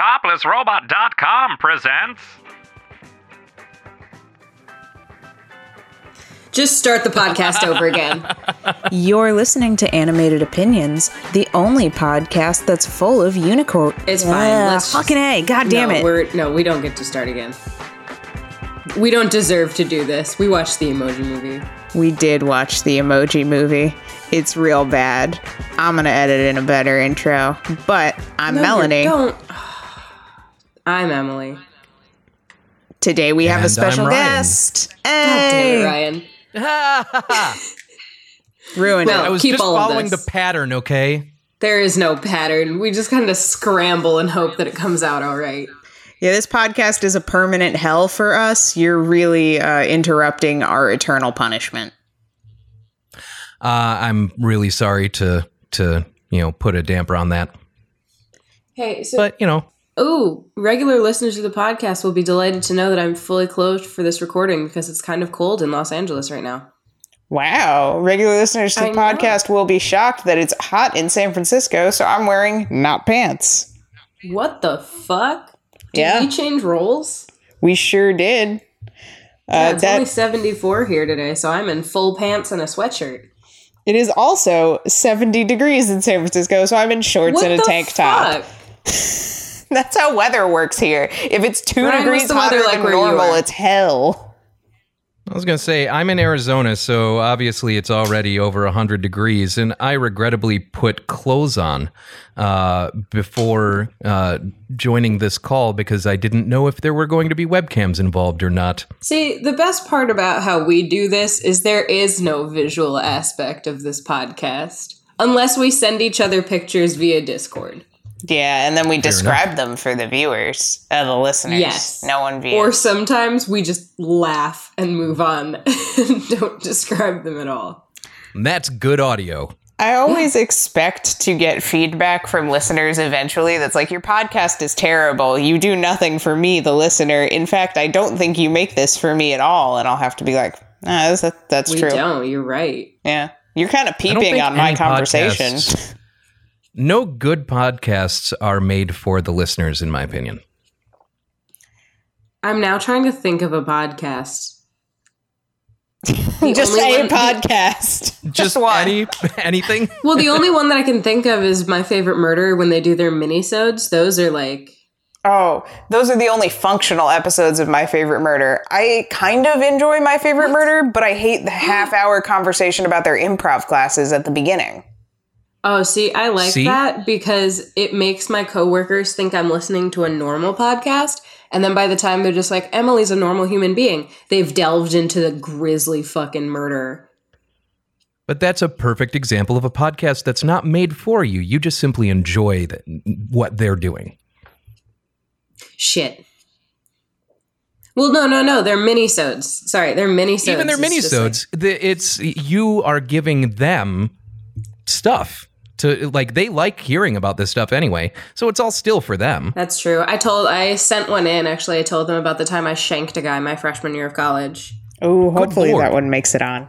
ToplessRobot.com presents. Just start the podcast over again. You're listening to Animated Opinions, the only podcast that's full of unicorn. It's fine. Yeah, Let's just- fucking a. God damn no, it. We're, no, we don't get to start again. We don't deserve to do this. We watched the emoji movie. We did watch the Emoji Movie. It's real bad. I'm gonna edit in a better intro, but I'm No, you Melanie. Don't. I'm Emily. Today we have And a special I'm Ryan. guest. Hey, it, Ryan. ruined Well, it. I was Keep just following the pattern, okay? There is no pattern. We just kind of scramble and hope that it comes out all right. Yeah, this podcast is a permanent hell for us. You're really uh, interrupting our eternal punishment. Uh, I'm really sorry to to you know put a damper on that, Hey, so but you know oh, regular listeners of the podcast will be delighted to know that I'm fully clothed for this recording because it's kind of cold in Los Angeles right now. Wow. Regular listeners to the podcast will be shocked that it's hot in San Francisco, so I'm wearing not pants. What the fuck? Did Yeah. we change roles? We sure did. Yeah, Uh, it's that only 74 here today, so I'm in full pants and a sweatshirt. it is also 70 degrees in San Francisco, so I'm in shorts What and a tank top. fuck? That's how weather works here. If it's 2 Ryan, degrees what's the hotter like than normal, it's hell. I was gonna say I'm in Arizona, so obviously it's already over hundred degrees, and I regrettably put clothes on uh, before uh, joining this call because I didn't know if there were going to be webcams involved or not. See, the best part about how we do this is there is no visual aspect of this podcast unless we send each other pictures via Discord. Yeah, and then we enough. describe them for the viewers, uh, the listeners. Yes. No one views. Or sometimes we just laugh and move on and don't describe them at all. And that's good audio. I always expect to get feedback from listeners eventually that's like, your podcast is terrible. You do nothing for me, the listener. In fact, I don't think you make this for me at all. And I'll have to be like, ah, that's, that's We true. don't, you're right. Yeah. You're kind of peeping on my conversation. podcasts- No good podcasts are made for the listeners, in my opinion. I'm now trying to think of a podcast. Just only a one- podcast. Just one. any anything. Well, the only one that I can think of is my favorite murder when they do their minisodes. Those are like Oh, those are the only functional episodes of My Favorite Murder. I kind of enjoy My Favorite Murder, but I hate the half hour conversation about their improv classes at the beginning. Oh, see, I like See? that because it makes my coworkers think I'm listening to a normal podcast. And then by the time they're just like, Emily's a normal human being, they've delved into the grisly fucking murder. But that's a perfect example of a podcast that's not made for you. You just simply enjoy the, what they're doing. Shit. Well, no, no, no. They're minisodes. Sorry, they're minisodes. Even their It's just like- minisodes, the, it's you are giving them stuff to like. They like hearing about this stuff anyway, so it's all still for them. that's true. I told, I sent one in. Actually, I told them about the time I shanked a guy my freshman year of college. Oh, hopefully that one makes it on.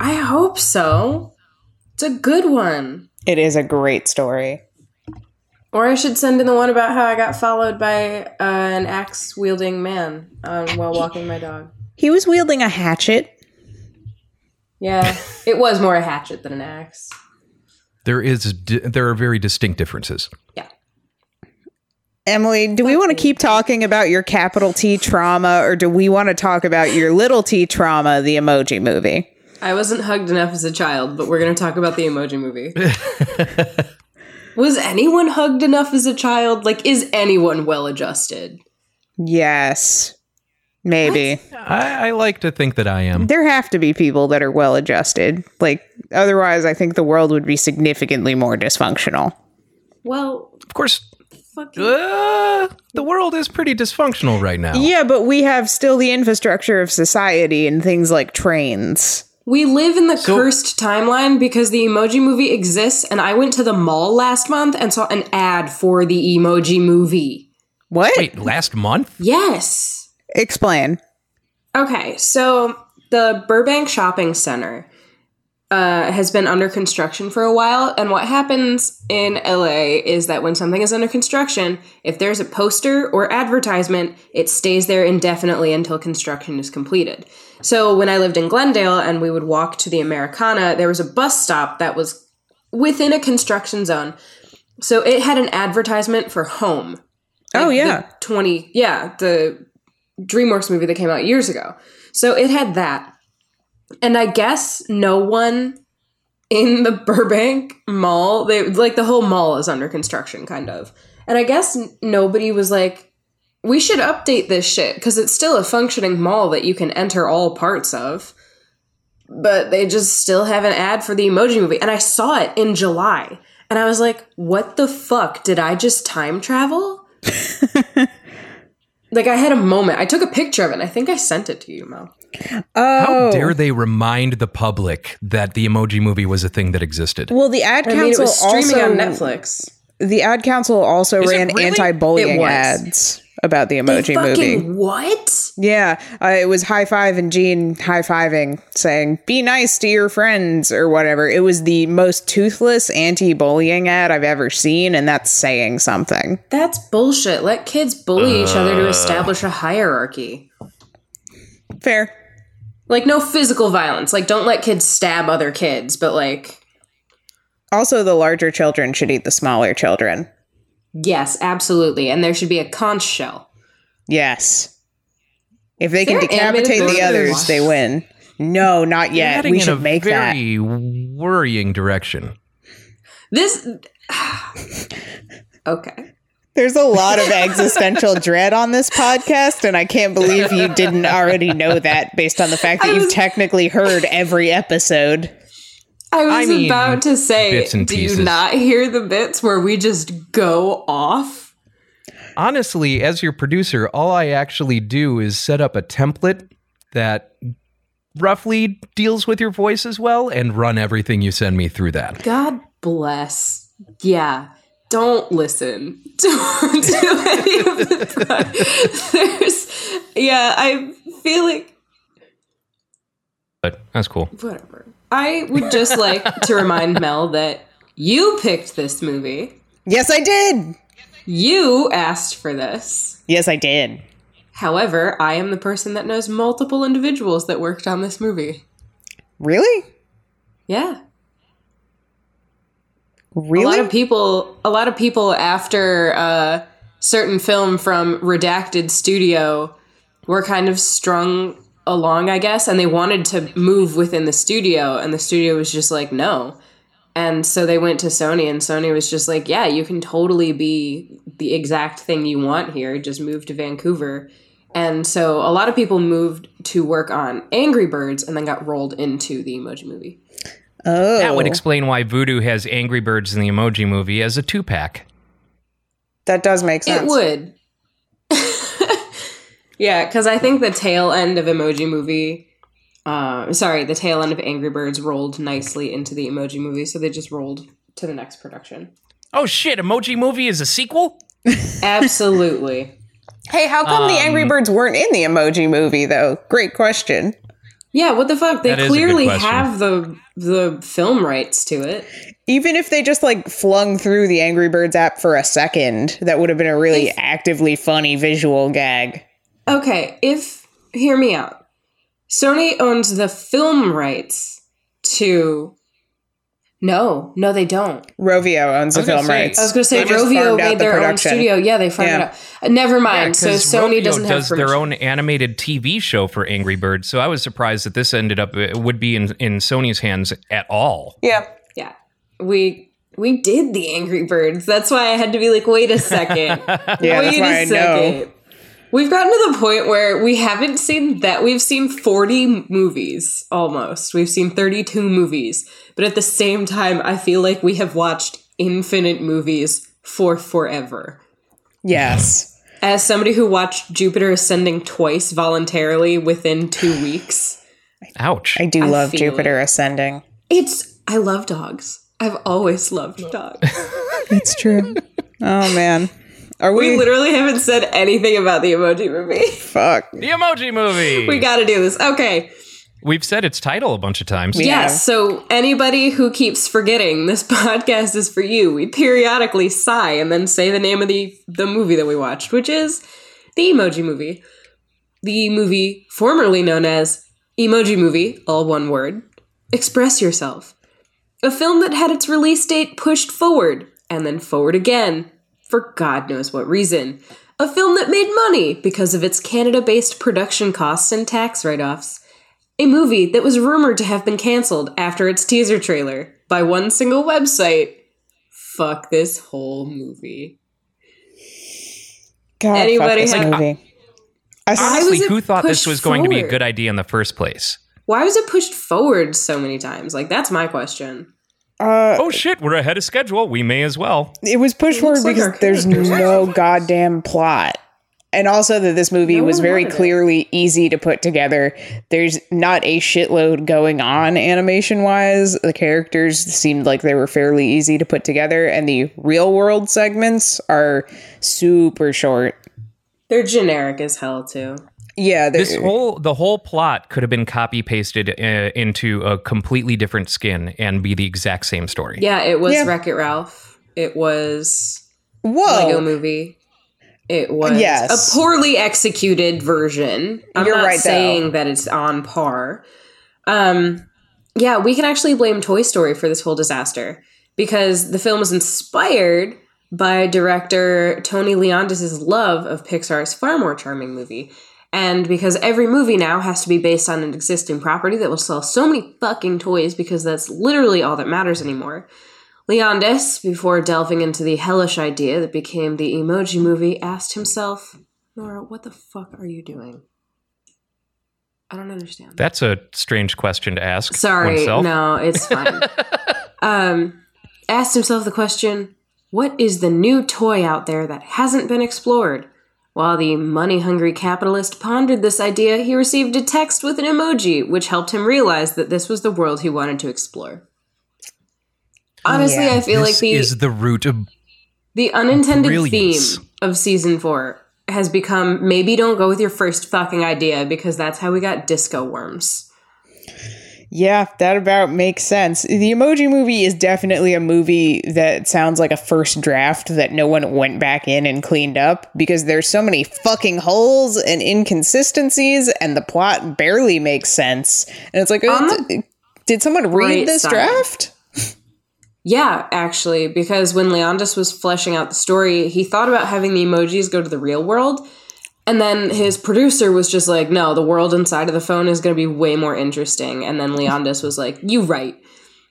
I hope so. It's a good one. It is a great story. Or I should send in the one about how I got followed by uh, an axe wielding man um, while walking my dog. He was wielding a hatchet. Yeah, it was more a hatchet than an axe. There is there are very distinct differences. Yeah. Emily, do we want to keep talking about your capital T trauma or do we want to talk about your little T trauma, the emoji movie? I wasn't hugged enough as a child, but we're going to talk about the emoji movie. was anyone hugged enough as a child? Like, is anyone well adjusted? Yes. Maybe. I, I like to think that I am. There have to be people that are well adjusted. Like, otherwise, I think the world would be significantly more dysfunctional. Well, Of course, uh, the world is pretty dysfunctional right now. Yeah, but we have still the infrastructure of society and things like trains. We live in the So- cursed timeline because the emoji movie exists, and I went to the mall last month and saw an ad for the emoji movie. What? Wait, last month? Yes. Explain. Okay, so the Burbank Shopping Center uh, has been under construction for a while. And what happens in LA is that when something is under construction, if there's a poster or advertisement, it stays there indefinitely until construction is completed. So when I lived in Glendale and we would walk to the Americana, there was a bus stop that was within a construction zone. So it had an advertisement for home. Oh, yeah. 20 yeah, the DreamWorks movie that came out years ago. So it had that. And I guess no one in the Burbank mall, they like the whole mall is under construction kind of. And I guess nobody was like we should update this shit because it's still a functioning mall that you can enter all parts of. But they just still have an ad for the emoji movie. And I saw it in July. And I was like, what the fuck? Did I just time travel? like, I had a moment. I took a picture of it. And I think I sent it to you, Mel. Oh, How dare they remind the public that the emoji movie was a thing that existed? well, the ad I council mean, it was streaming also on Netflix. the ad council also Is ran really? anti-bullying ads about the They emoji fucking movie. what? Yeah, uh, it was high five and Gene high fiving, saying "Be nice to your friends" or whatever. It was the most toothless anti-bullying ad I've ever seen, and that's saying something. That's bullshit. Let kids bully each other to establish a hierarchy. Fair. Like, no physical violence. Like, don't let kids stab other kids, but like, Also, the larger children should eat the smaller children. Yes, absolutely. And there should be a conch shell. Yes. If they can decapitate the others, they win. No, not yet. We in should a make that. very worrying direction. This. okay. There's a lot of existential dread on this podcast, and I can't believe you didn't already know that based on the fact that I you've technically heard every episode. I was I mean, about to say, do pieces. you not hear the bits where we just go off? Honestly, as your producer, all I actually do is set up a template that roughly deals with your voice as well and run everything you send me through that. God bless. Yeah. Don't listen to, to any of the There's, yeah, I feel like But that's cool. whatever. I would just like to remind Mel that you picked this movie. Yes, I did. You asked for this. Yes, I did. However, I am the person that knows multiple individuals that worked on this movie. Really? Yeah. Really? A lot of people a lot of people after a certain film from Redacted Studio were kind of strung along, I guess, and they wanted to move within the studio and the studio was just like, "No." And so they went to Sony and Sony was just like, "Yeah, you can totally be the exact thing you want here. Just move to Vancouver." And so a lot of people moved to work on Angry Birds and then got rolled into the Emoji Movie. oh. That would oh. explain why Vudu has Angry Birds in the Emoji Movie as a two pack. That does make sense. It would. Yeah, because I think the tail end of Emoji Movie, uh, sorry, the tail end of Angry Birds rolled nicely into the Emoji Movie, so they just rolled to the next production. Oh shit, Emoji Movie is a sequel? Absolutely. Hey, how come the Angry Birds weren't in the emoji movie, though? Great question. Yeah, what the fuck? They That is a good clearly have the the film rights to it. Even if they just like flung through the Angry Birds app for a second, that would have been a really actively funny visual gag. Okay, if hear me out. Sony owns the film rights to No, no they don't. Rovio owns the I was gonna film say- rights. I was going to say They Rovio farmed out made the their own studio. Yeah, they farmed Yeah. it out. Never mind. so 'cause Sony Rovio doesn't have does their own animated TV show for Angry Birds, so I was surprised that this ended up it would be in, in Sony's hands at all. Yeah. Yeah, we we did the Angry Birds. That's why I had to be like, wait a second. Yeah, wait that's why I a know. Second. We've gotten to the point where we haven't seen that. We've seen 40 movies almost. We've seen 32 movies. But at the same time, I feel like we have watched infinite movies for forever. Yes. As somebody who watched Jupiter Ascending twice voluntarily within two weeks, Ouch. I do I love feel Jupiter Ascending. it's. I love dogs. I've always loved dogs. It's true. oh man. Are We we, literally haven't said anything about the emoji movie. fuck. the Emoji Movie. we gotta do this. Okay. We've said its title a bunch of times. We- Yes, have. so anybody who keeps forgetting this podcast is for you. We periodically sigh and then say the name of the the movie that we watched, which is the Emoji Movie. The movie formerly known as Emoji Movie, all one word. Express Yourself. A film that had its release date pushed forward and then forward again for God knows what reason. A film that made money because of its Canada based production costs and tax write offs. A movie that was rumored to have been canceled after its teaser trailer by one single website. Fuck this whole movie. God, Anybody fuck this have- movie. I, Honestly, who thought this pushed was going to be a good idea in the first place? Why was it pushed forward so many times? Like, that's my question. Uh, Oh shit, we're ahead of schedule. We may as well. it was pushed forward looks like because there's no goddamn plot. And also that this movie No was very wanted it. clearly easy to put together. There's not a shitload going on animation wise. The characters seemed like they were fairly easy to put together, and the real world segments are super short. They're generic as hell, too. Yeah, This whole the whole plot could have been copy pasted uh, into a completely different skin and be the exact same story. Yeah, it was Yeah. Wreck It Ralph. It was whoa. Lego Movie. It was Yes. a poorly executed version. I'm You're not right, though. saying that it's on par. Um, yeah, we can actually blame Toy Story for this whole disaster because the film was inspired by director Tony Leondis' love of Pixar's far more charming movie. And because every movie now has to be based on an existing property that will sell so many fucking toys because that's literally all that matters anymore. Leondis, before delving into the hellish idea that became the emoji movie, asked himself, Nora, what the fuck are you doing? I don't understand. That's a strange question to ask. Sorry, oneself. no, it's fine. um, asked himself the question, what is the new toy out there that hasn't been explored? While the money hungry capitalist pondered this idea, he received a text with an emoji, which helped him realize that this was the world he wanted to explore. Honestly, Yeah. I feel this like the is the root of the unintended Brilliance. theme of season four has become maybe don't go with your first fucking idea because that's how we got disco worms. Yeah, that about makes sense. The Emoji Movie is definitely a movie that sounds like a first draft that no one went back in and cleaned up because there's so many fucking holes and inconsistencies and the plot barely makes sense. And it's like, On uh, d- did someone read this side. draft? Yeah, actually, because when Leondis was fleshing out the story, he thought about having the emojis go to the real world. And then his producer was just like, no, the world inside of the phone is going to be way more interesting. And then Leondis was like, you right.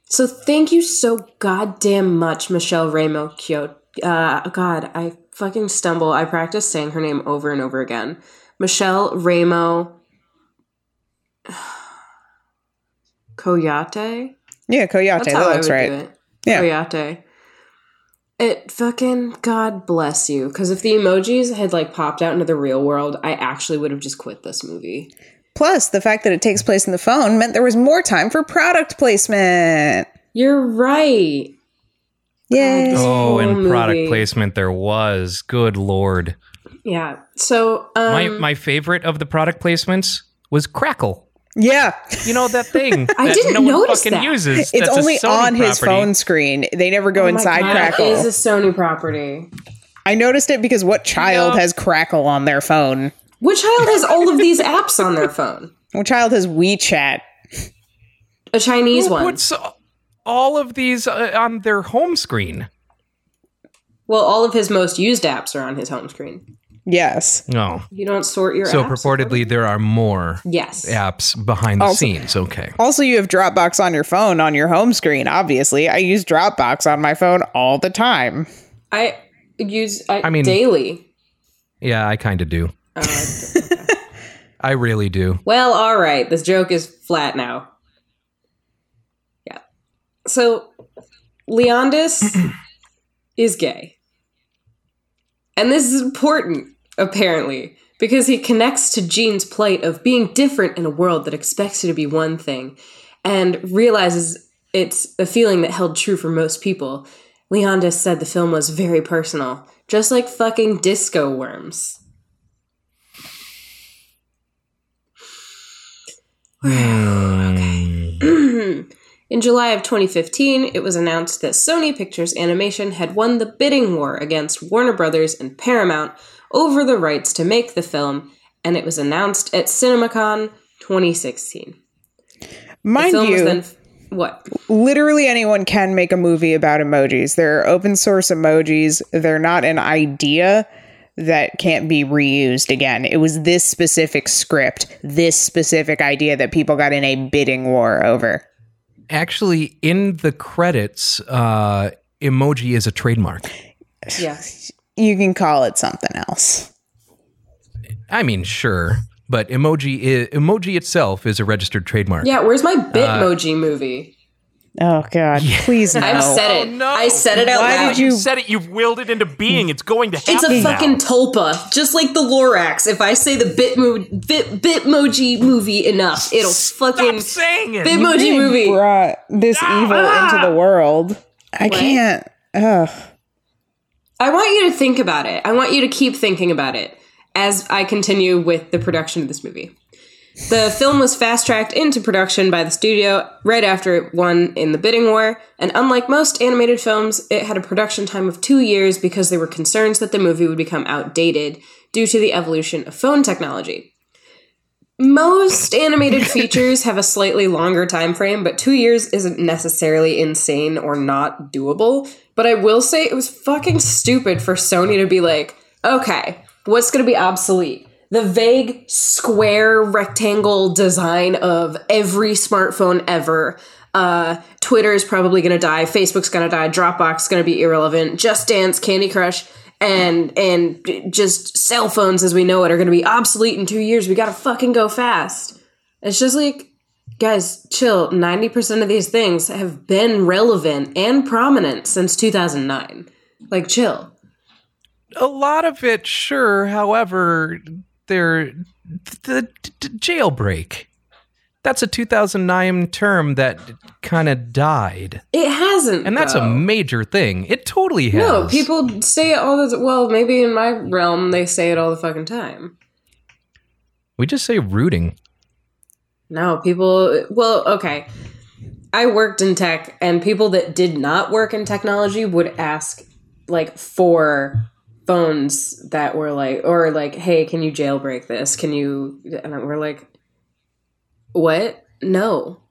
So thank you so goddamn much, Michelle Ramo Kyoto. Uh, God, I fucking stumble. I practice saying her name over and over again. Michelle Raimo Kouyate? Yeah, Coyote. That's how That looks right. do it. Yeah. Coyote. It fucking God bless you. Because if the emojis had like popped out into the real world, I actually would have just quit this movie. Plus, the fact that it takes place in the phone meant there was more time for product placement. You're right. Yay. Oh, whole and product movie. placement there was. Good lord. Yeah. So um, My my favorite of the product placements was Crackle. Yeah. You know that thing I that didn't no one notice fucking that. uses. It's That's only Sony on his property. phone screen. They never go oh inside God, Crackle. It is a Sony property. I noticed it because what child No. has Crackle on their phone? Which child has all of these apps on their phone? What child has WeChat? A Chinese Who one. puts all of these uh, on their home screen? Well, all of his most used apps are on his home screen. Yes. No. You don't sort your So apps purportedly there are more Yes. apps behind the Also- scenes. Okay. Also, you have Dropbox on your phone on your home screen, obviously. I use Dropbox on my phone all the time. I use I, I mean- daily. Yeah, I kind of do. Oh, I- I really do. Well, all right. This joke is flat now. Yeah. So, Leondis is gay. And this is important, apparently, because he connects to Jean's plight of being different in a world that expects you to be one thing and realizes it's a feeling that held true for most people. Leondis said the film was very personal, just like fucking disco worms. Hmm. In July of 2015, it was announced that Sony Pictures Animation had won the bidding war against Warner Brothers and Paramount over the rights to make the film, and it was announced at CinemaCon 2016. The Mind film was you, then what? literally anyone can make a movie about emojis. They're open source emojis. They're not an idea that can't be reused again. It was this specific script, this specific idea that people got in a bidding war over. Actually, in the credits, uh, emoji is a trademark. Yeah. You can call it something else. I mean, sure, but emoji i emoji itself is a registered trademark. Yeah, where's my Bitmoji uh, movie? Oh God! Please no. I've said it. Oh, no. I said it out Why loud. did you- You said it. You've willed it into being. It's going to happen. It's a now. fucking tulpa, just like the Lorax. If I say the Bitmo- Bit Bitmoji movie enough, it'll fucking Stop saying it. Bitmoji movie. brought this ah. evil into the world. I can't. Ugh. I want you to think about it. I want you to keep thinking about it as I continue with the production of this movie. The film was fast tracked into production by the studio right after it won in the bidding war, and unlike most animated films, it had a production time of two years because there were concerns that the movie would become outdated due to the evolution of phone technology. Most animated features have a slightly longer time frame, but two years isn't necessarily insane or not doable. But I will say it was fucking stupid for Sony to be like, okay, what's gonna be obsolete? The vague square rectangle design of every smartphone ever. Uh, Twitter is probably gonna die. Facebook's gonna die. Dropbox is gonna be irrelevant. Just Dance, Candy Crush, and and just cell phones as we know it are gonna be obsolete in two years. We gotta fucking go fast. It's just like, guys, chill. Ninety percent of these things have been relevant and prominent since two thousand nine. Like, chill. a lot of it, sure. However, there the, the jailbreak. That's a 2009 term that kind of died, It hasn't, and that's though. a major thing. It totally has. No, people say it all the well. Maybe in my realm, they say it all the fucking time. We just say rooting. No, people. Well, okay. I worked in tech, and people that did not work in technology would ask, like, for phones that were like, or like, hey, can you jailbreak this? Can you? And we're like, what? No.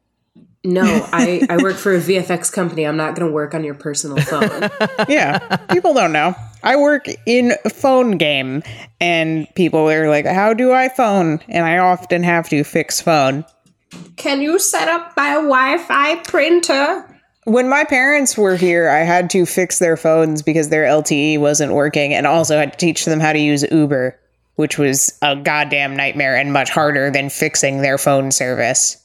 No, I, I work for a VFX company. I'm not going to work on your personal phone. Yeah, people don't know. I work in a phone game, and people are like, "How do I phone?" And I often have to fix phone. Can you set up my Wi Fi printer? When my parents were here, I had to fix their phones because their LTE wasn't working, and also had to teach them how to use Uber, which was a goddamn nightmare and much harder than fixing their phone service.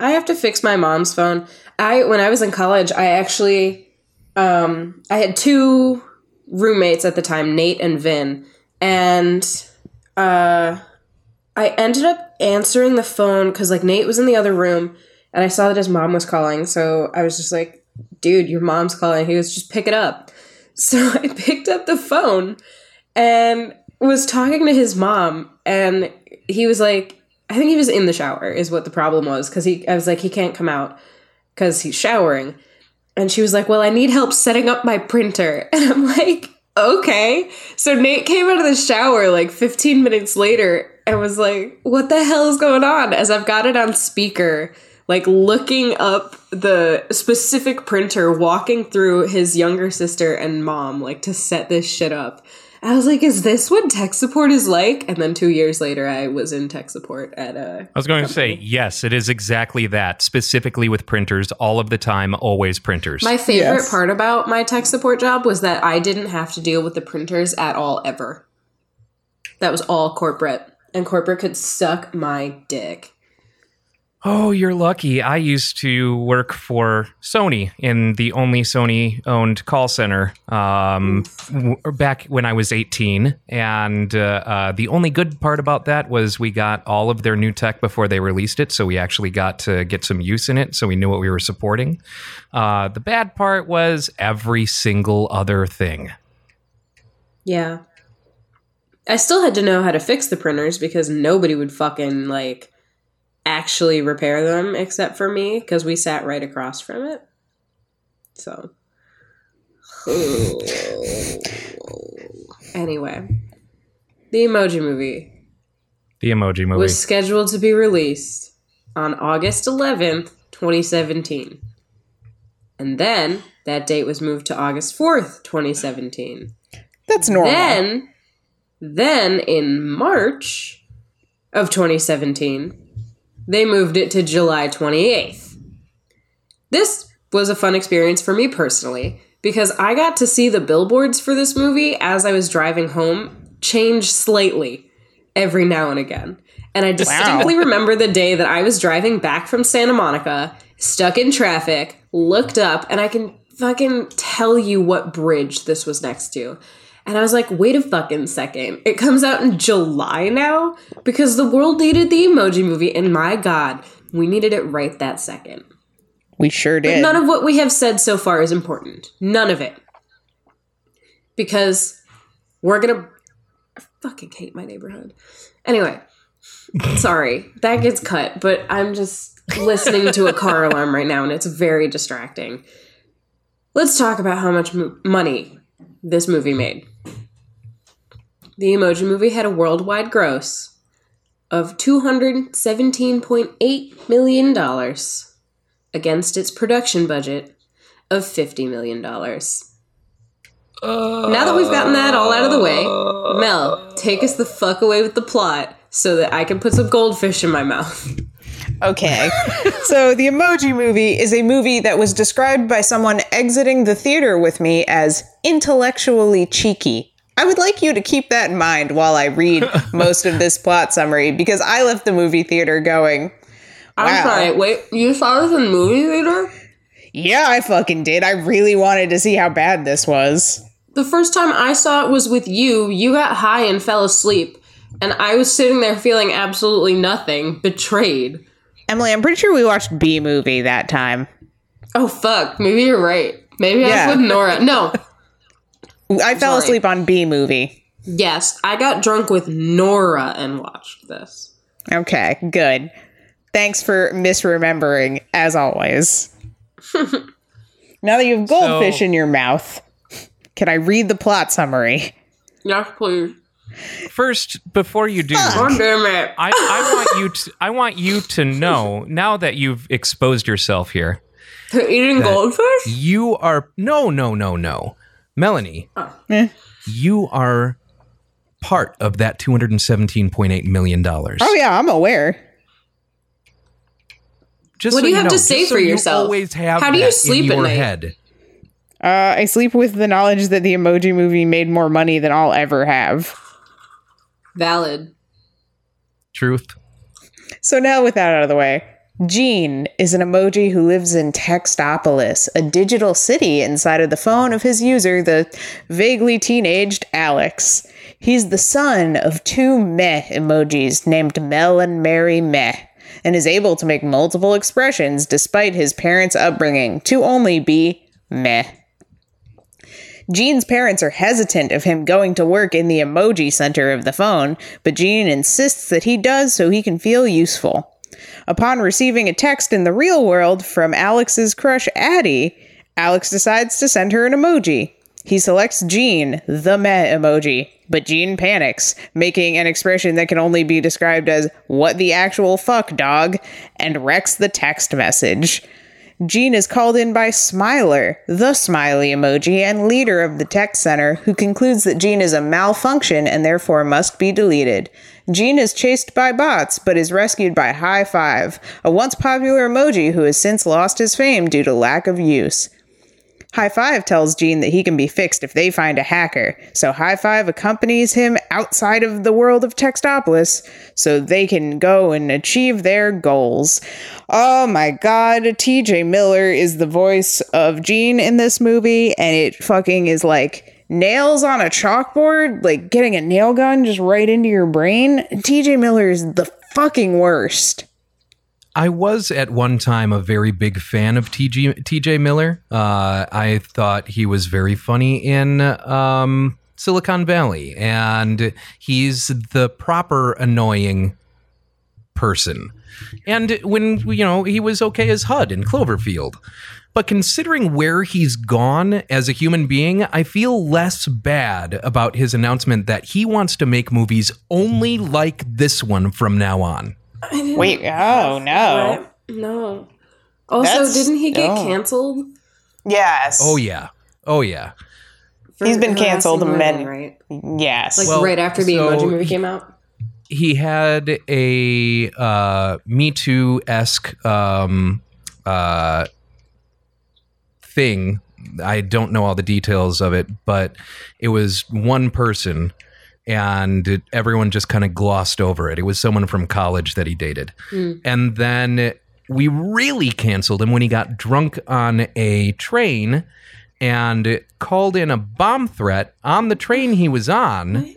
I have to fix my mom's phone. I when I was in college, I actually um I had two roommates at the time, Nate and Vin, and uh I ended up answering the phone cuz like Nate was in the other room and I saw that his mom was calling, so I was just like, "Dude, your mom's calling." He was just pick it up. So I picked up the phone and was talking to his mom and he was like I think he was in the shower is what the problem was cuz he I was like he can't come out cuz he's showering and she was like well I need help setting up my printer. And I'm like okay. So Nate came out of the shower like 15 minutes later and was like what the hell is going on? As I've got it on speaker like looking up the specific printer walking through his younger sister and mom like to set this shit up I was like, is this what tech support is like? And then two years later, I was in tech support at a. I was going to say yes. It is exactly that. Specifically with printers, all of the time, always printers. My favorite Yes. part about my tech support job was that I didn't have to deal with the printers at all ever. That was all corporate, and corporate could suck my dick. Oh, you're lucky. I used to work for Sony in the only Sony owned call center um, w- back when I was 18. And uh, uh, the only good part about that was we got all of their new tech before they released it. So we actually got to get some use in it. So we knew what we were supporting. Uh, the bad part was every single other thing. Yeah. I still had to know how to fix the printers because nobody would fucking like actually repair them except for me because we sat right across from it. So. anyway, the Emoji Movie The emoji movie. was scheduled to be released on August 11th, 2017. And then that date was moved to August 4th, 2017. That's normal. Then then in March of 2017, they moved it to July 28th. This was a fun experience for me personally because I got to see the billboards for this movie as I was driving home change slightly every now and again. And I distinctly remember the day that I was driving back from Santa Monica, stuck in traffic, looked up, and I can fucking tell you what bridge this was next to. And I was like, wait a fucking second. It comes out in July now? Because the world needed the emoji movie, and my god, we needed it right that second. we sure did. None of what we have said so far is important. None of it. Because we're gonna. I fucking hate my neighborhood. Anyway, sorry. That gets cut, but I'm just listening to a car alarm right now and it's very distracting. Let's talk about how much mo- money this movie made. The Emoji Movie had a worldwide gross of $217.8 million against its production budget of $50 million. now that we've gotten that all out of the way, Mel, take us the fuck away with the plot so that I can put some goldfish in my mouth. Okay. so, The Emoji Movie is a movie that was described by someone exiting the theater with me as intellectually cheeky. I would like you to keep that in mind while I read most of this plot summary because I left the movie theater going, I'm Wow. sorry, wait, you saw this in the movie theater? yeah, I fucking did. I really wanted to see how bad this was. The first time I saw it was with you. You got high and fell asleep. And I was sitting there feeling absolutely nothing, betrayed. Emily, I'm pretty sure we watched B Movie that time. Oh, fuck. Maybe you're right. Maybe I was with Nora. No. I fell Sorry. asleep on B Movie. Yes, I got drunk with Nora and watched this. Okay, good. Thanks for misremembering, as always. now that you have goldfish So- in your mouth, can I read the plot summary? Yes, please. First, before you do, God damn it. I, I want you to I want you to know now that you've exposed yourself here. To eating goldfish? You are no no no no, Melanie. Eh. You are part of that two hundred and seventeen point eight million dollars. Oh yeah, I'm aware. Just What so do you have know, to just say so for you yourself? Always have How do you sleep in at your night? head. Uh, I sleep with the knowledge that the Emoji Movie made more money than I'll ever have. Valid. Truth. So now, with that out of the way, Gene is an emoji who lives in Textopolis, a digital city inside of the phone of his user, the vaguely teenaged Alex. He's the son of two meh emojis named Mel and Mary Meh, and is able to make multiple expressions despite his parents' upbringing to only be meh. Gene's parents are hesitant of him going to work in the emoji center of the phone, but Gene insists that he does so he can feel useful. Upon receiving a text in the real world from Alex's crush Addie, Alex decides to send her an emoji. He selects Gene, the meh emoji, but Gene panics, making an expression that can only be described as, What the actual fuck, dog? and wrecks the text message. Gene is called in by Smiler, the smiley emoji and leader of the tech center, who concludes that Gene is a malfunction and therefore must be deleted. Gene is chased by bots, but is rescued by High Five, a once popular emoji who has since lost his fame due to lack of use. High Five tells Gene that he can be fixed if they find a hacker, so High Five accompanies him outside of the world of Textopolis so they can go and achieve their goals. Oh my god, TJ Miller is the voice of Gene in this movie, and it fucking is like nails on a chalkboard, like getting a nail gun just right into your brain. TJ Miller is the fucking worst. I was at one time a very big fan of TG, TJ Miller. Uh, I thought he was very funny in um, Silicon Valley, and he's the proper annoying person. And when, you know, he was okay as HUD in Cloverfield. But considering where he's gone as a human being, I feel less bad about his announcement that he wants to make movies only like this one from now on. Wait, oh no. What? No. Also, That's- didn't he get oh. canceled? Yes. Oh, yeah. Oh, yeah. for He's been harassing canceled women, many- right? Yes. Like Well, right after the so Emoji movie he- came out. he had a uh, Me Too esque um, uh, thing. I don't know all the details of it, but it was one person, and it, everyone just kind of glossed over it. It was someone from college that he dated, and then we really canceled him when he got drunk on a train and called in a bomb threat on the train he was on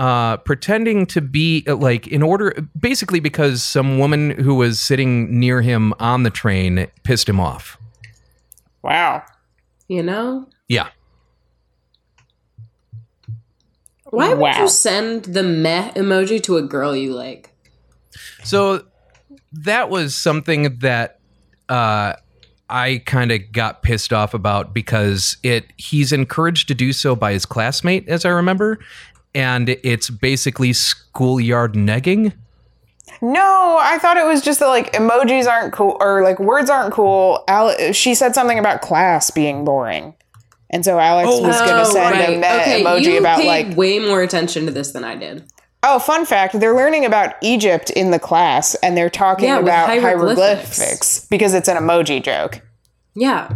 uh, pretending to be uh, like in order basically because some woman who was sitting near him on the train pissed him off. wow. You know? Yeah. Why would you send the meh emoji to a girl you like? So that was something that uh, I kind of got pissed off about because it he's encouraged to do so by his classmate, as I remember, and it's basically schoolyard negging. No, I thought it was just that like emojis aren't cool or like words aren't cool. Ale- she said something about class being boring. And so Alex Oh. was going to send a meh emoji you about paid like way more attention to this than I did. Oh, fun fact, they're learning about Egypt in the class and they're talking Yeah, about hieroglyphics. hieroglyphics because it's an emoji joke. Yeah.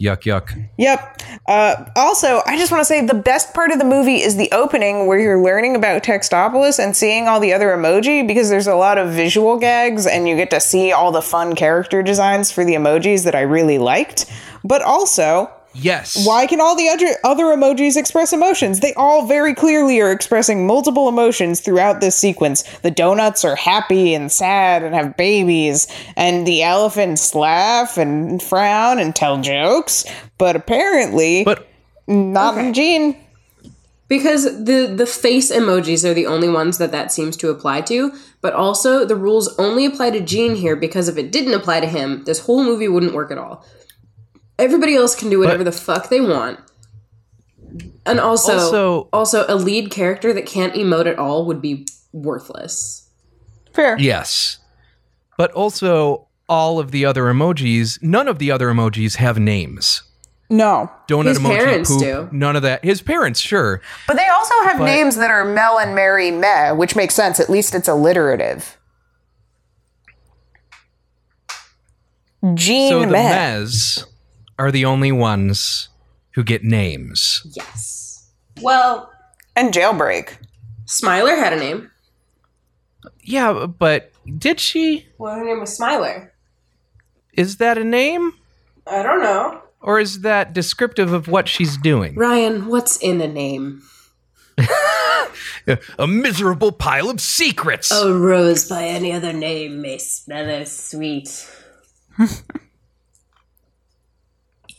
Yuck, yuck. Yep. Uh, also, I just want to say the best part of the movie is the opening where you're learning about Textopolis and seeing all the other emoji because there's a lot of visual gags and you get to see all the fun character designs for the emojis that I really liked. But also, Yes. why can all the other other emojis express emotions? They all very clearly are expressing multiple emotions throughout this sequence. The donuts are happy and sad and have babies, and the elephants laugh and frown and tell jokes. But apparently, But not in Gene. Because the the face emojis are the only ones that that seems to apply to, but also the rules only apply to Gene here because if it didn't apply to him, this whole movie wouldn't work at all. Everybody else can do whatever the fuck they want. And also, Also- also a lead character that can't emote at all would be worthless. Fair. Yes. But also, all of the other emojis, none of the other emojis have names. No. Donut His emoji, parents poop, do. none of that. His parents, sure. But they also have But- names that are Mel and Mary Meh, which makes sense. At least it's alliterative. Gene So Meh. Mez are the only ones who get names. Yes. Well, and Jailbreak. Smiler had a name. Yeah, but did she? Well, her name was Smiler. Is that a name? I don't know. Or is that descriptive of what she's doing? Ryan, what's in a name? A miserable pile of secrets. A rose by any other name may smell as sweet.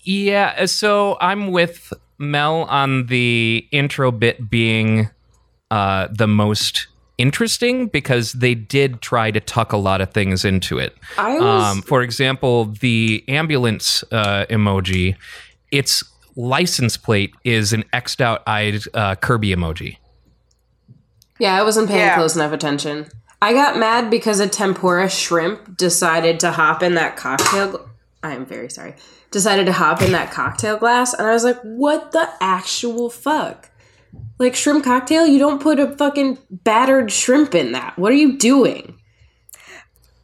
Yeah, so I'm with Mel on the intro bit being uh, the most interesting because they did try to tuck a lot of things into it. I was Um, for example, the ambulance uh, emoji, its license plate is an X'd out eyed uh, Kirby emoji. Yeah, I wasn't paying Yeah. close enough attention. I got mad because a tempura shrimp decided to hop in that cocktail. gl- I am very sorry. Decided to hop in that cocktail glass, and I was like, "What the actual fuck?" Like shrimp cocktail, you don't put a fucking battered shrimp in that. What are you doing?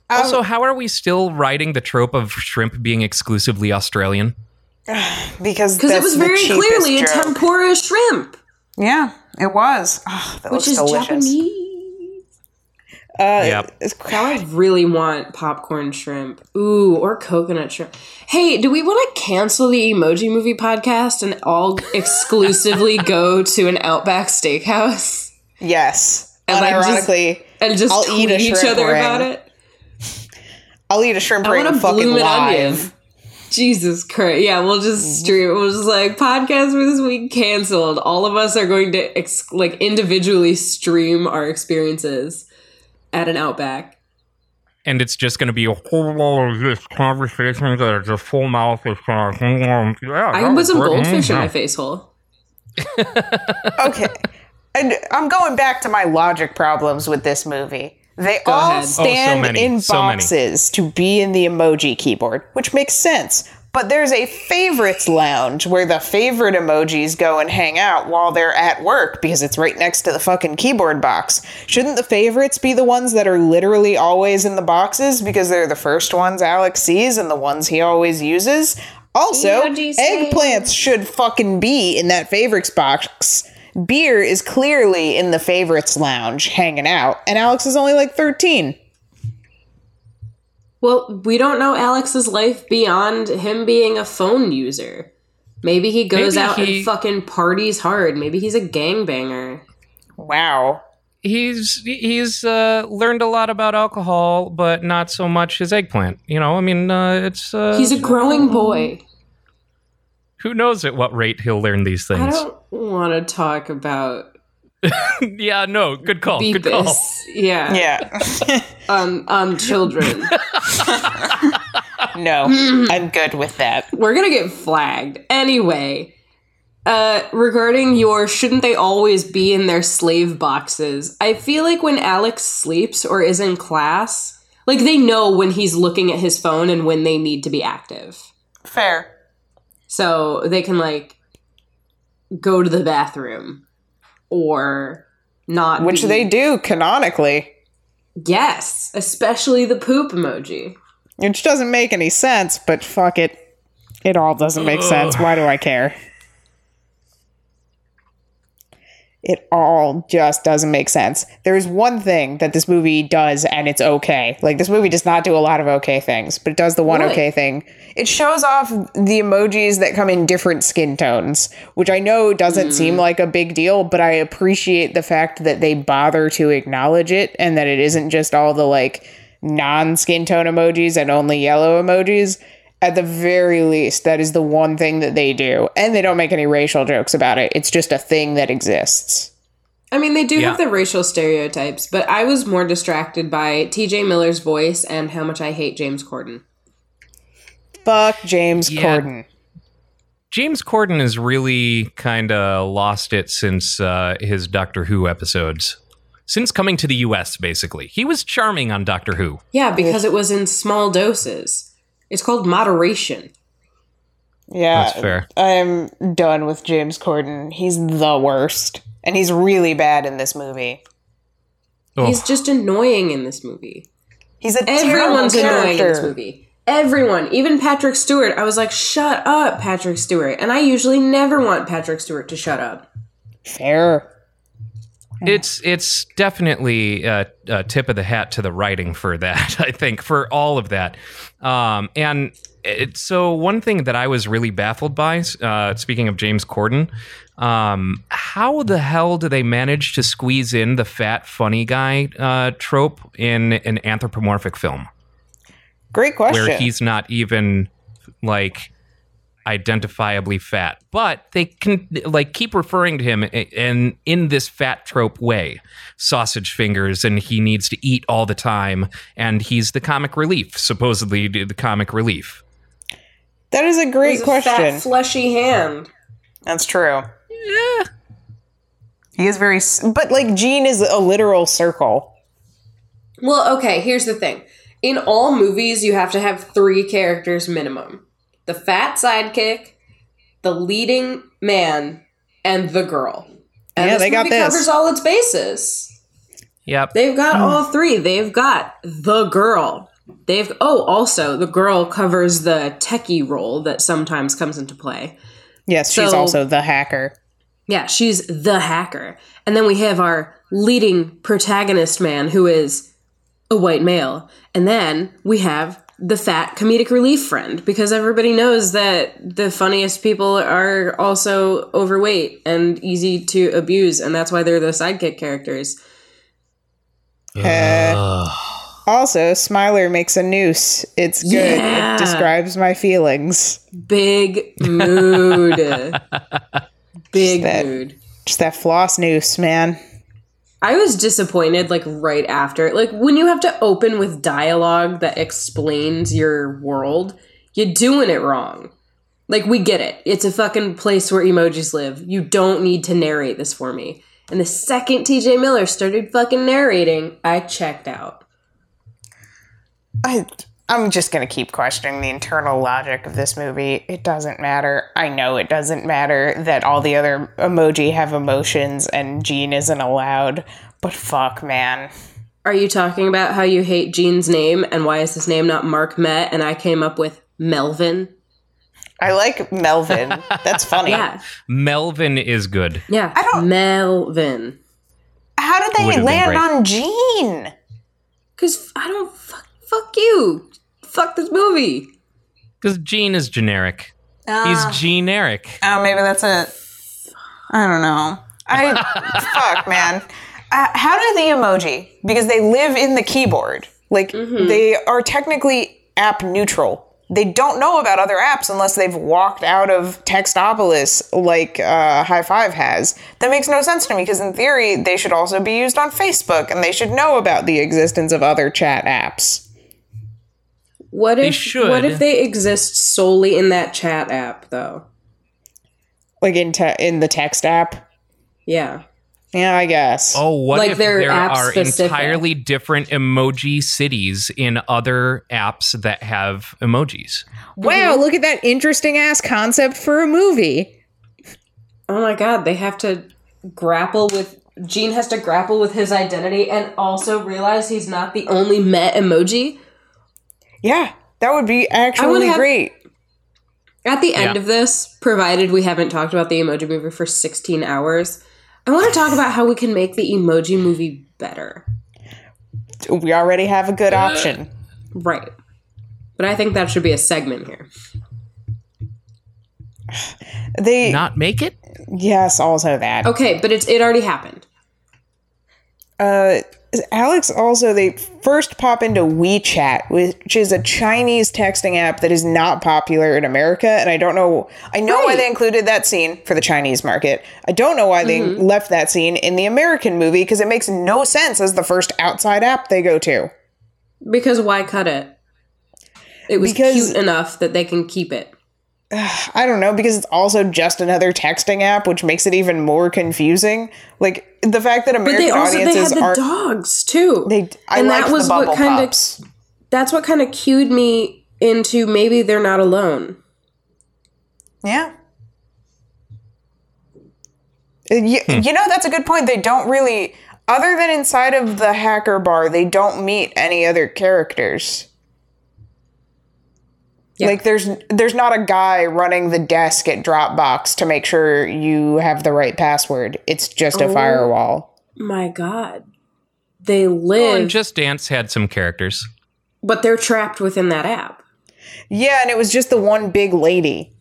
Also, how are we still riding the trope of shrimp being exclusively Australian? Because Because it was very cheapest clearly a tempura shrimp, Yeah, it was. Oh, that which looks is delicious. Japanese. Uh, Yep. Now I really want popcorn shrimp. Ooh, or coconut shrimp. Hey, do we want to cancel the Emoji Movie podcast and all exclusively go to an Outback Steakhouse Yes. And, like, just- and just I'll tweet eat a each other ring. about it? I'll eat a shrimp I ring want a fucking live. onion. Jesus Christ. Yeah, we'll just stream. We'll just like podcast for this week canceled. All of us are going to ex- like individually stream our experiences at an Outback. and it's just going to be a whole lot of this conversation that are just full mouth of uh, yeah, I can put some goldfish in my face hole. okay. And I'm going back to my logic problems with this movie. They Go all ahead. Oh, so stand many, in so boxes to be in the emoji keyboard, which makes sense. But there's a favorites lounge where the favorite emojis go and hang out while they're at work because it's right next to the fucking keyboard box. Shouldn't the favorites be the ones that are literally always in the boxes because they're the first ones Alex sees and the ones he always uses? Also, eggplants should fucking be in that favorites box. Beer is clearly in the favorites lounge hanging out, and Alex is only like 13. Well, we don't know Alex's life beyond him being a phone user. Maybe he goes Maybe out he- and fucking parties hard. Maybe he's a gangbanger. Wow. he's he's uh, learned a lot about alcohol, but not so much his eggplant. You know, I mean, uh, it's uh, He's a growing boy. who knows at what rate he'll learn these things? I don't want to talk about yeah, no, good call, good call. Beepus. Yeah. Yeah. Um, um, children. no, I'm good with that. We're gonna get flagged. Anyway, uh, regarding your shouldn't they always be in their slave boxes? I feel like when Alex sleeps or is in class, like they know when he's looking at his phone and when they need to be active. Fair. So they can like go to the bathroom or not Which be- they do canonically, Yes, especially the poop emoji. which doesn't make any sense, but fuck it. It all doesn't make sense. Why do I care? It all just doesn't make sense. There's one thing that this movie does, and it's okay. Like, this movie does not do a lot of okay things, but it does the one What? okay thing. It shows off the emojis that come in different skin tones, which I know doesn't hmm. seem like a big deal, but I appreciate the fact that they bother to acknowledge it and that it isn't just all the like non skin tone emojis and only yellow emojis. At the very least, that is the one thing that they do. And they don't make any racial jokes about it. It's just a thing that exists. I mean, they do have the racial stereotypes, but I was more distracted by TJ Miller's voice and how much I hate James Corden. Fuck James Yeah. Corden. James Corden has really kind of lost it since uh, his Doctor Who episodes. Since coming to the US, basically. He was charming on Doctor Who. Yeah, because it was in small doses. It's called moderation. Yeah. That's fair. I'm done with James Corden. He's the worst. And he's really bad in this movie. Oh, He's just annoying in this movie. He's a Everyone's terrible annoying in this movie. Everyone, even Patrick Stewart. I was like, shut up, Patrick Stewart. And I usually never want Patrick Stewart to shut up. Fair. It's it's definitely a, a tip of the hat to the writing for that. I think for all of that, um, and it, so one thing that I was really baffled by, uh, speaking of James Corden, um, how the hell do they manage to squeeze in the fat funny guy uh, trope in an anthropomorphic film Great question. where he's not even like identifiably fat but they can like keep referring to him and in in this fat trope way sausage fingers and he needs to eat all the time and he's the comic relief supposedly the comic relief that is a great He's a question. fat, fleshy hand. That's true. Yeah. He is very, but like Gene is a literal circle. Well, okay, here's the thing. In all movies, you have to have three characters minimum the fat sidekick, the leading man, and the girl. And Yeah, this they got this. covers all its bases. yep They've got Hmm. all three. They've got the girl. They've oh, also the girl covers the techie role that sometimes comes into play. Yes, she's also the hacker. Yeah, she's the hacker. And then we have our leading protagonist man who is a white male. And then we have the fat comedic relief friend because everybody knows that the funniest people are also overweight and easy to abuse and that's why they're the sidekick characters. Uh, also, Smiler makes a noose. It's good. Yeah. It describes my feelings. Big mood. Big that- mood. Just that floss noose, man. I was disappointed like right after. Like when you have to open with dialogue that explains your world, you're doing it wrong. Like we get it. It's a fucking place where emojis live. You don't need to narrate this for me. And the second TJ Miller started fucking narrating, I checked out. I, I'm just going to keep questioning the internal logic of this movie. It doesn't matter. I know it doesn't matter that all the other emoji have emotions and Gene isn't allowed, but fuck, man. Are you talking about how you hate Gene's name and why is his name not Mark Met and I came up with Melvin? I like Melvin. That's funny. Yeah. Melvin is good. Yeah. I don't- Melvin. How did they Would've land on Gene? Cause I don't fuck fuck you. Fuck this movie. Because Gene is generic. He's generic. Oh, maybe that's it. I don't know. I fuck, man. Uh, how do the emoji? Because they live in the keyboard. Like they are technically app neutral. They don't know about other apps unless they've walked out of Textopolis, like uh, High Five has. That makes no sense to me because in theory they should also be used on Facebook and they should know about the existence of other chat apps. What if should. what if they exist solely in that chat app though? Like in te- in the text app. Yeah. Yeah, I guess. Oh, what Like if they're there are specific. entirely different emoji cities in other apps that have emojis? Wow, look at that interesting ass concept for a movie. Oh my god, they have to grapple with Gene has to grapple with his identity and also realize he's not the only met emoji. Yeah, that would be actually have- great. At the end Yeah. of this, provided we haven't talked about the emoji movie for 16 hours, I want to talk about how we can make the emoji movie better. We already have a good option. Right. But I think that should be a segment here. They Not make it? yes, also that. Okay, but it's it already happened. Uh, Alex also they first pop into WeChat, which is a Chinese texting app that is not popular in America, and I don't know. I know why they included that scene for the Chinese market. I don't know why they mm-hmm. left that scene in the American movie because it makes no sense as the first outside app they go to. Because why cut it? It was Because- cute enough that they can keep it. I don't know because it's also just another texting app, which makes it even more confusing. Like the fact that But American they also they had audiences the are dogs too. they. I and that was the what kind of that's what kind of cued me into maybe they're not alone. Yeah. Uh, You, you know, that's a good point. They don't really, other than inside of the hacker bar, they don't meet any other characters. Yeah. Like there's there's not a guy running the desk at Dropbox to make sure you have the right password. It's just a Oh. firewall. My God, they Oh, live, and Just Dance had some characters. but they're trapped within that app. Yeah, and it was just the one big lady.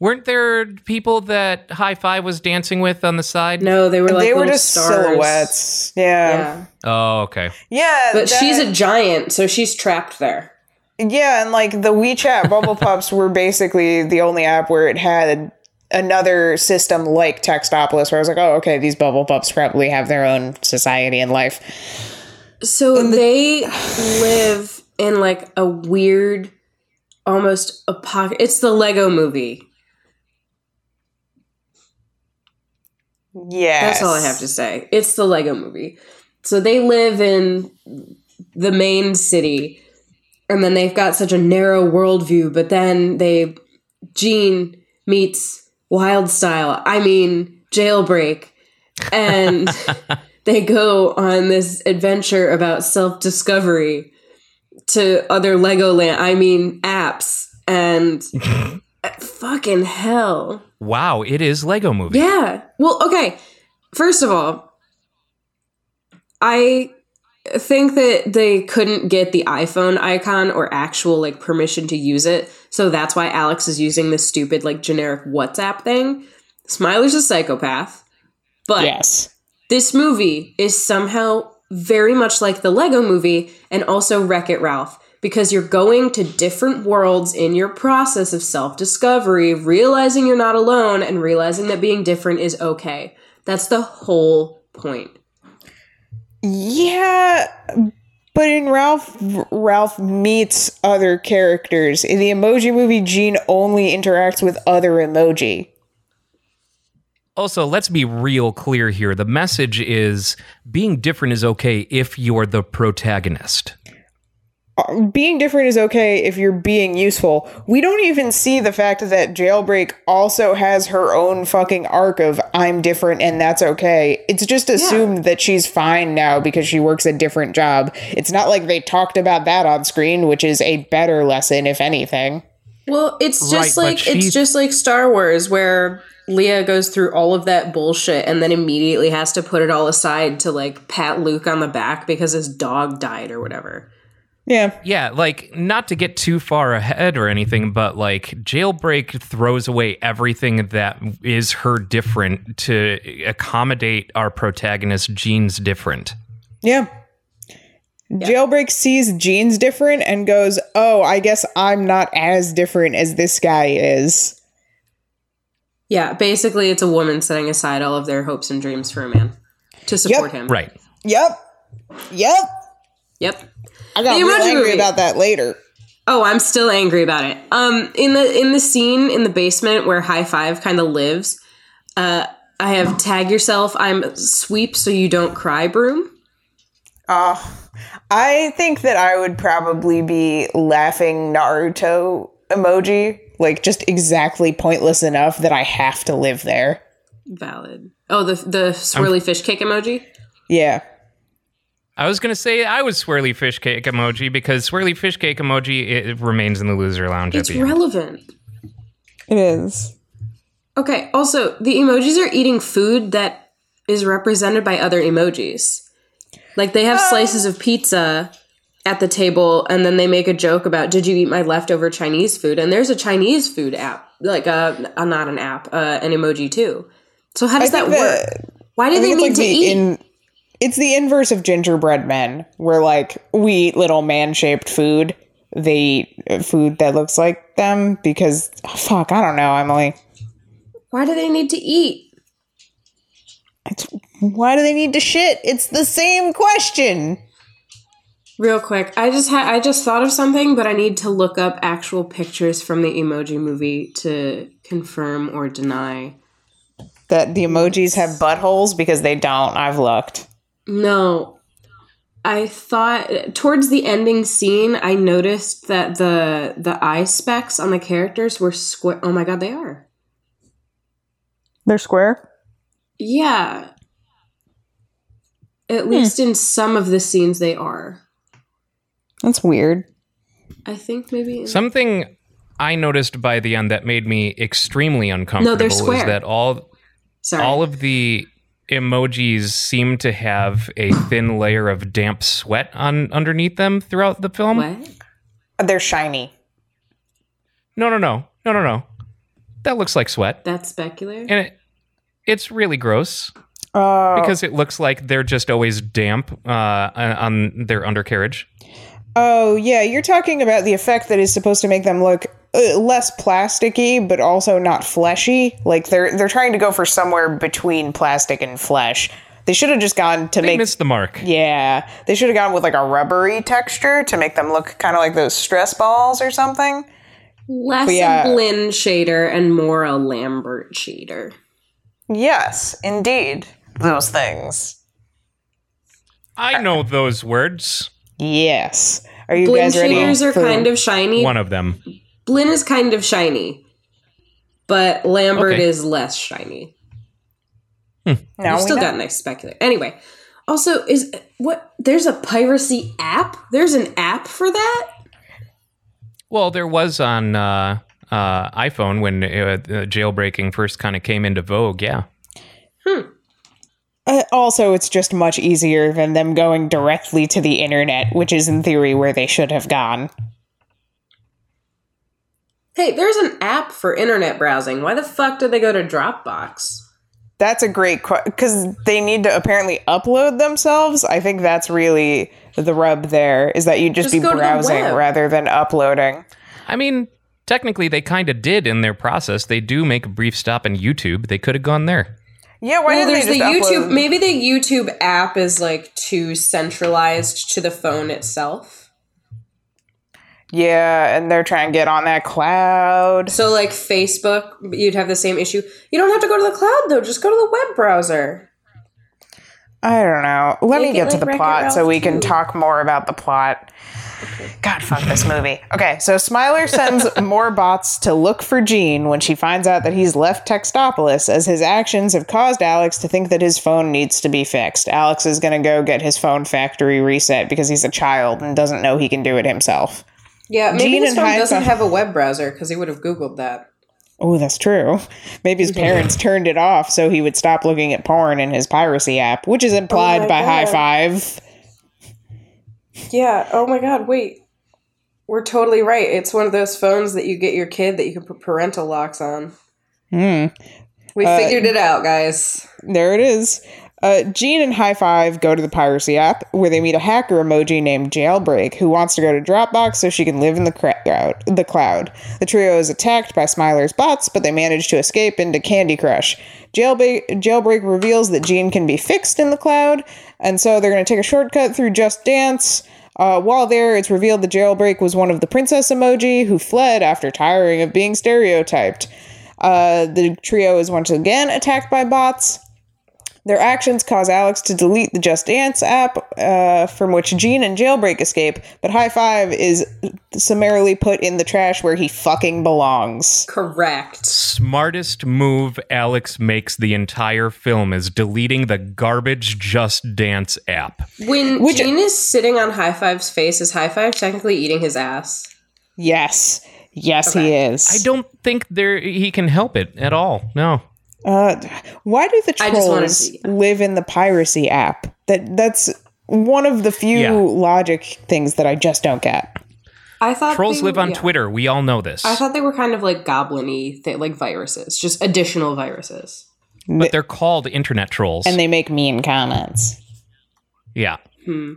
Weren't there people that High Five was dancing with on the side? No, they were like they were just stars. silhouettes. Yeah. Yeah, Oh, okay. Yeah. but that- she's a giant, so she's trapped there. Yeah, and like the WeChat Bubble Pups were basically the only app where it had another system like Textopolis, where I was like, oh, okay, these Bubble Pups probably have their own society and life. So they live in like a weird, almost a pocket. It's the Lego movie. Yeah, That's all I have to say. It's the Lego movie. So they live in the main city, and then they've got such a narrow worldview, but then they, Gene meets Wyldstyle, I mean, Jailbreak, and they go on this adventure about self discovery to other Legoland, I mean, apps, and fucking hell. Wow, it is Lego Movie. Yeah. Well, okay. First of all, I think that they couldn't get the iPhone icon or actual like permission to use it. So that's why Alex is using this stupid like generic WhatsApp thing. Smiler's a psychopath. But yes. this movie is somehow very much like the Lego movie and also Wreck It Ralph because you're going to different worlds in your process of self discovery, realizing you're not alone and realizing that being different is okay. That's the whole point. Yeah, but in Ralph, Ralph meets other characters. In the Emoji Movie, Gene only interacts with other emoji. Also, let's be real clear here. The message is being different is okay if you're the protagonist. Being different is okay if you're being useful. We don't even see the fact that Jailbreak also has her own fucking arc of I'm different and that's okay. It's just assumed that she's fine now because she works a different job. It's not like they talked about that on screen, which is a better lesson, if anything. Well, it's just Right, like she- it's just like Star Wars where Leia goes through all of that bullshit and then immediately has to put it all aside to like pat Luke on the back because his dog died or whatever. Yeah. Yeah, like not to get too far ahead or anything, but like Jailbreak throws away everything that is her different to accommodate our protagonist Gene's different. Yeah. Jailbreak sees Gene's different and goes, Oh, I guess I'm not as different as this guy is. Yeah, basically it's a woman setting aside all of their hopes and dreams for a man to support him. Right. Yep. Yep. Yep. I got The real Emoji angry Movie. about that later. Oh, I'm still angry about it. Um, in the in the scene in the basement where High Five kind of lives, uh, I have tag yourself. I'm sweep so you don't cry broom. Uh, I think that I would probably be laughing Naruto emoji, like just exactly pointless enough that I have to live there. Valid. Oh, the the swirly fish cake emoji. Yeah. I was gonna say I was swirly fish cake emoji because swirly fish cake emoji it remains in the loser lounge It's at the end. relevant. It is. Okay. Also, the emojis are eating food that is represented by other emojis. Like they have slices of pizza at the table, and then they make a joke about, "Did you eat my leftover Chinese food?" And there's a Chinese food app, like a, a not an app, uh, an emoji too. So how does that think work? Why do I they think need it's to the eat? in it's the inverse of gingerbread men, where like we eat little man-shaped food. They eat food that looks like them because oh, fuck, I don't know, Emily. Why do they need to eat? It's, why do they need to shit? It's the same question. Real quick, I just had I just thought of something, but I need to look up actual pictures from the emoji movie to confirm or deny. That the emojis have buttholes because they don't. I've looked. No. I thought towards the ending scene, I noticed that the the eye specs on the characters were square. Oh my god, they are. They're square. Yeah. At hmm. least in some of the scenes, they are. That's weird. I think maybe. Something I noticed by the end that made me extremely uncomfortable is square. that all Sorry. all of the emojis seem to have a thin layer of damp sweat on underneath them throughout the film. what? They're shiny. No, no, no, no, no, no. That looks like sweat, That's specular. and it, it's really gross Uh, because it looks like they're just always damp uh, on their undercarriage. oh yeah, you're talking about the effect that is supposed to make them look uh, less plasticky, but also not fleshy. Like they're they're trying to go for somewhere between plastic and flesh. They should have just gone to They make missed the mark. yeah. They should have gone with like a rubbery texture to make them look kind of like those stress balls or something. Less yeah. a Blinn shader and more a Lambert shader. Yes, indeed, those things. I know those words. Yes. Are you Blinn guys ready? shaders are for- kind of shiny. One of them. Blinn is kind of shiny, but Lambert Okay. is less shiny. Now You we still know. got nice specular. Anyway, also is what there's a piracy app. There's an app for that. Well, there was on uh, uh, iPhone when uh, uh, jailbreaking first kind of came into vogue. Yeah. Uh, also, it's just much easier than them going directly to the internet, which is in theory where they should have gone. Hey, there's an app for internet browsing. Why the fuck did they go to Dropbox? That's a great question because they need to apparently upload themselves. I think that's really the rub there is that you just, Just be go to the browsing rather than uploading. I mean, technically, they kind of did in their process. They do make a brief stop in YouTube. They could have gone there. Yeah, why Well, didn't there's they the just YouTube. upload- Maybe the YouTube app is like too centralized to the phone itself. Yeah, and they're trying to get on that cloud. So, like Facebook, you'd have the same issue. You don't have to go to the cloud though. Just go to the web browser. I don't know. Let me Make it get to like the Wreck-It plot so Ralph we can talk more about the plot. God, fuck this movie. Okay, so Smiler sends more bots to look for Gene when she finds out that he's left Textopolis, as his actions have caused Alex to think that his phone needs to be fixed. Alex is going to go get his phone factory reset because he's a child and doesn't know he can do it himself. Yeah, maybe Gene his phone doesn't have a web browser because he would have googled that. Oh, that's true. Maybe his parents turned it off so he would stop looking at porn in his piracy app, which is implied my by High Five. Yeah. Oh my God. Wait. We're totally right. It's one of those phones that you get your kid that you can put parental locks on. Hmm. We figured it out, guys. There it is. Uh, Gene and High Five go to the piracy app where they meet a hacker emoji named Jailbreak who wants to go to Dropbox so she can live in the. The cloud. The trio is attacked by Smiler's bots, but they manage to escape into Candy Crush. Jailbreak, Jailbreak reveals that Gene can be fixed in the cloud, and so they're going to take a shortcut through Just Dance. Uh, while there, it's revealed the Jailbreak was one of the princess emoji who fled after tiring of being stereotyped. Uh, the trio is once again attacked by bots. Their actions cause Alex to delete the Just Dance app, uh, from which Gene and Jailbreak escape, but High Five is summarily put in the trash where he fucking belongs. Correct. Smartest move Alex makes the entire film is deleting the garbage Just Dance app. When Which- Gene is sitting on High Five's face, is High Five technically eating his ass? Yes. Yes, he is. I don't think there he can help it at all. No. Uh, why do the I just wanted trolls live in the piracy app? That That's one of the few Yeah. logic things that I just don't get. I thought Trolls they live were- on yeah. Twitter. We all know this. I thought they were kind of like goblin-y, th- like viruses, just additional viruses. but they're called internet trolls. And they make mean comments. yeah. Hmm.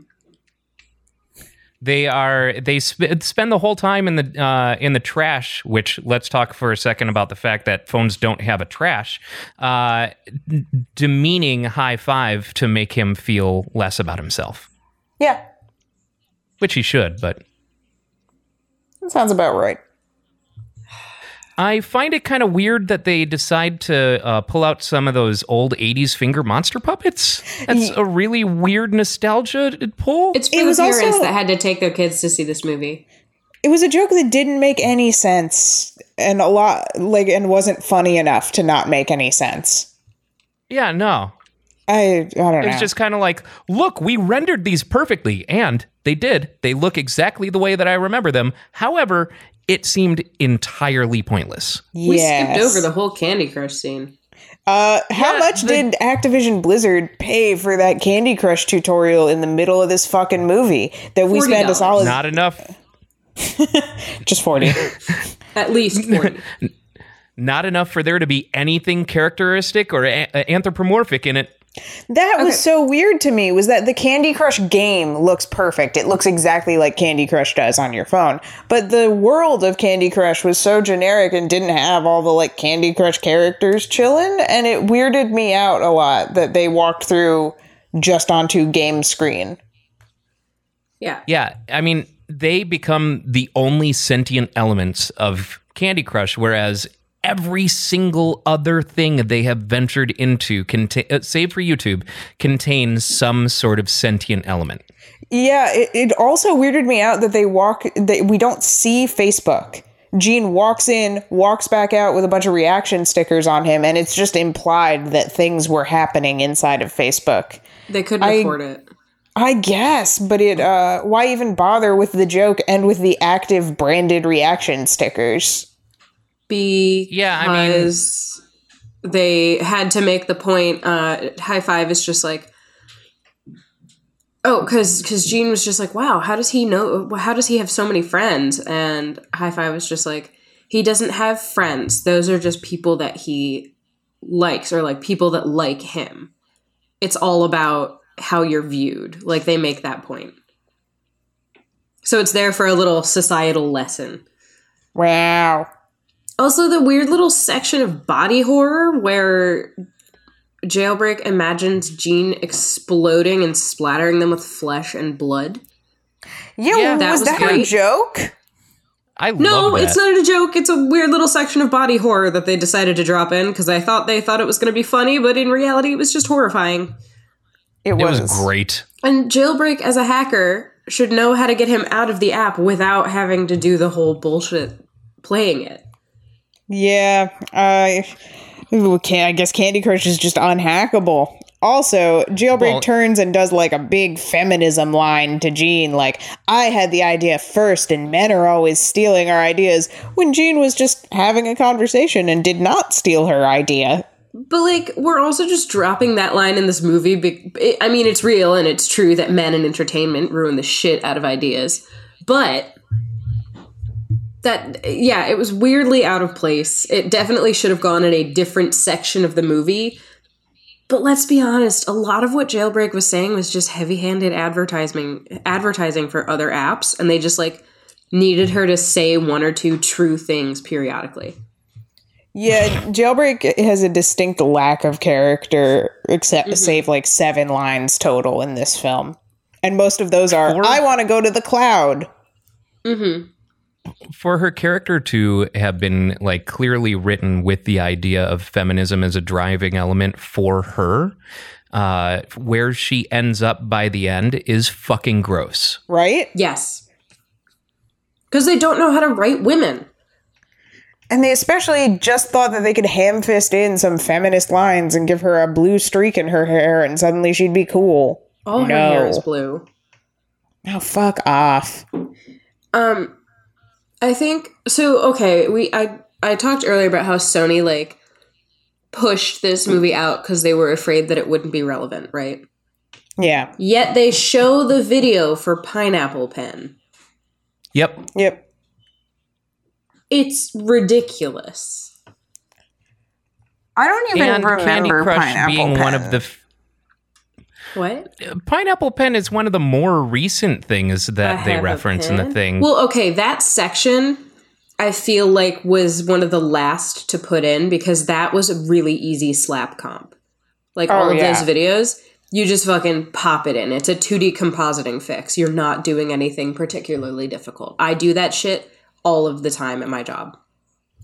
They are they sp- spend the whole time in the uh, in the trash. Which let's talk for a second about the fact that phones don't have a trash, uh, demeaning high five to make him feel less about himself, Yeah, which he should. But that sounds about right. I find it kind of weird that they decide to uh, pull out some of those old '80s finger monster puppets. That's a really weird nostalgia pull. It's for It the was parents also- that had to take their kids to see this movie. It was a joke that didn't make any sense and a lot like and wasn't funny enough to not make any sense. yeah, no, I I don't It know. was just kind of like, look, we rendered these perfectly, and they did. They look exactly the way that I remember them. However, it seemed entirely pointless. We skipped over the whole Candy Crush scene. Uh, how Yeah, much the- did Activision Blizzard pay for that Candy Crush tutorial in the middle of this fucking movie that we spent a solid Not enough. just forty? At least 40. Not enough for there to be anything characteristic or a- a- anthropomorphic in it. That was so weird to me. Was that the Candy Crush game looks perfect? It looks exactly like Candy Crush does on your phone, but the world of Candy Crush was so generic and didn't have all the like Candy Crush characters chilling, and it weirded me out a lot that they walked through just onto game screen. Yeah. Yeah, I mean, they become the only sentient elements of Candy Crush, whereas every single other thing they have ventured into, conta- uh, save for YouTube, contains some sort of sentient element. Yeah, it, it also weirded me out that they walk that we don't see Facebook. Gene walks in, walks back out with a bunch of reaction stickers on him, and it's just implied that things were happening inside of Facebook. They couldn't I- afford it. I guess, but it uh why even bother with the joke and with the active branded reaction stickers? Because Yeah, I mean- they had to make the point. Uh, High Five is just like, oh, because because Gene was just like, wow, how does he know? How does he have so many friends? And High Five was just like, he doesn't have friends. Those are just people that he likes or like people that like him. It's all about how you're viewed. Like they make that point. So it's there for a little societal lesson. Wow. Also, the weird little section of body horror where Jailbreak imagines Gene exploding and splattering them with flesh and blood. Yeah, Yeah, that was was that a joke? I No, love that. it's not a joke. It's a weird little section of body horror that they decided to drop in because I thought they thought it was going to be funny, but in reality, it was just horrifying. It It was, was great. And Jailbreak, as a hacker, should know how to get him out of the app without having to do the whole bullshit playing it. Yeah, I ooh, can I guess Candy Crush is just unhackable. Also, Jailbreak Well- turns and does like a big feminism line to Gene, like, I had the idea first and men are always stealing our ideas, when Gene was just having a conversation and did not steal her idea. But like, we're also just dropping that line in this movie. Be- it, I mean, it's real and it's true that men in entertainment ruin the shit out of ideas. But that, yeah, it was weirdly out of place. It definitely should have gone in a different section of the movie. But let's be honest, a lot of what Jailbreak was saying was just heavy-handed advertising, advertising for other apps, and they just like needed her to say one or two true things periodically. Yeah, Jailbreak has a distinct lack of character, except Mm-hmm. save like seven lines total in this film. And most of those are, Four? I want to go to the cloud. For her character to have been like clearly written with the idea of feminism as a driving element for her uh where she ends up by the end is fucking gross Right? Yes. Because they don't know how to write women. And they especially just thought that they could ham fist in some feminist lines and give her a blue streak in her hair and suddenly she'd be cool. All her hair is blue. Oh, fuck off. Um, I think so. Okay, we I I talked earlier about how Sony like pushed this movie out because they were afraid that it wouldn't be relevant, right? Yeah. Yet they show the video for Pineapple Pen. yep Yep. It's ridiculous. I don't even and candy crush being one of the f- What? pineapple pen is one of the more recent things I that they reference in the thing Well, okay, that section I feel like was one of the last to put in because that was a really easy slap comp. Like oh, all Oh, of yeah. those videos, you just fucking pop it in. It's a 2D compositing fix. You're not doing anything particularly difficult. I do that shit all of the time at my job.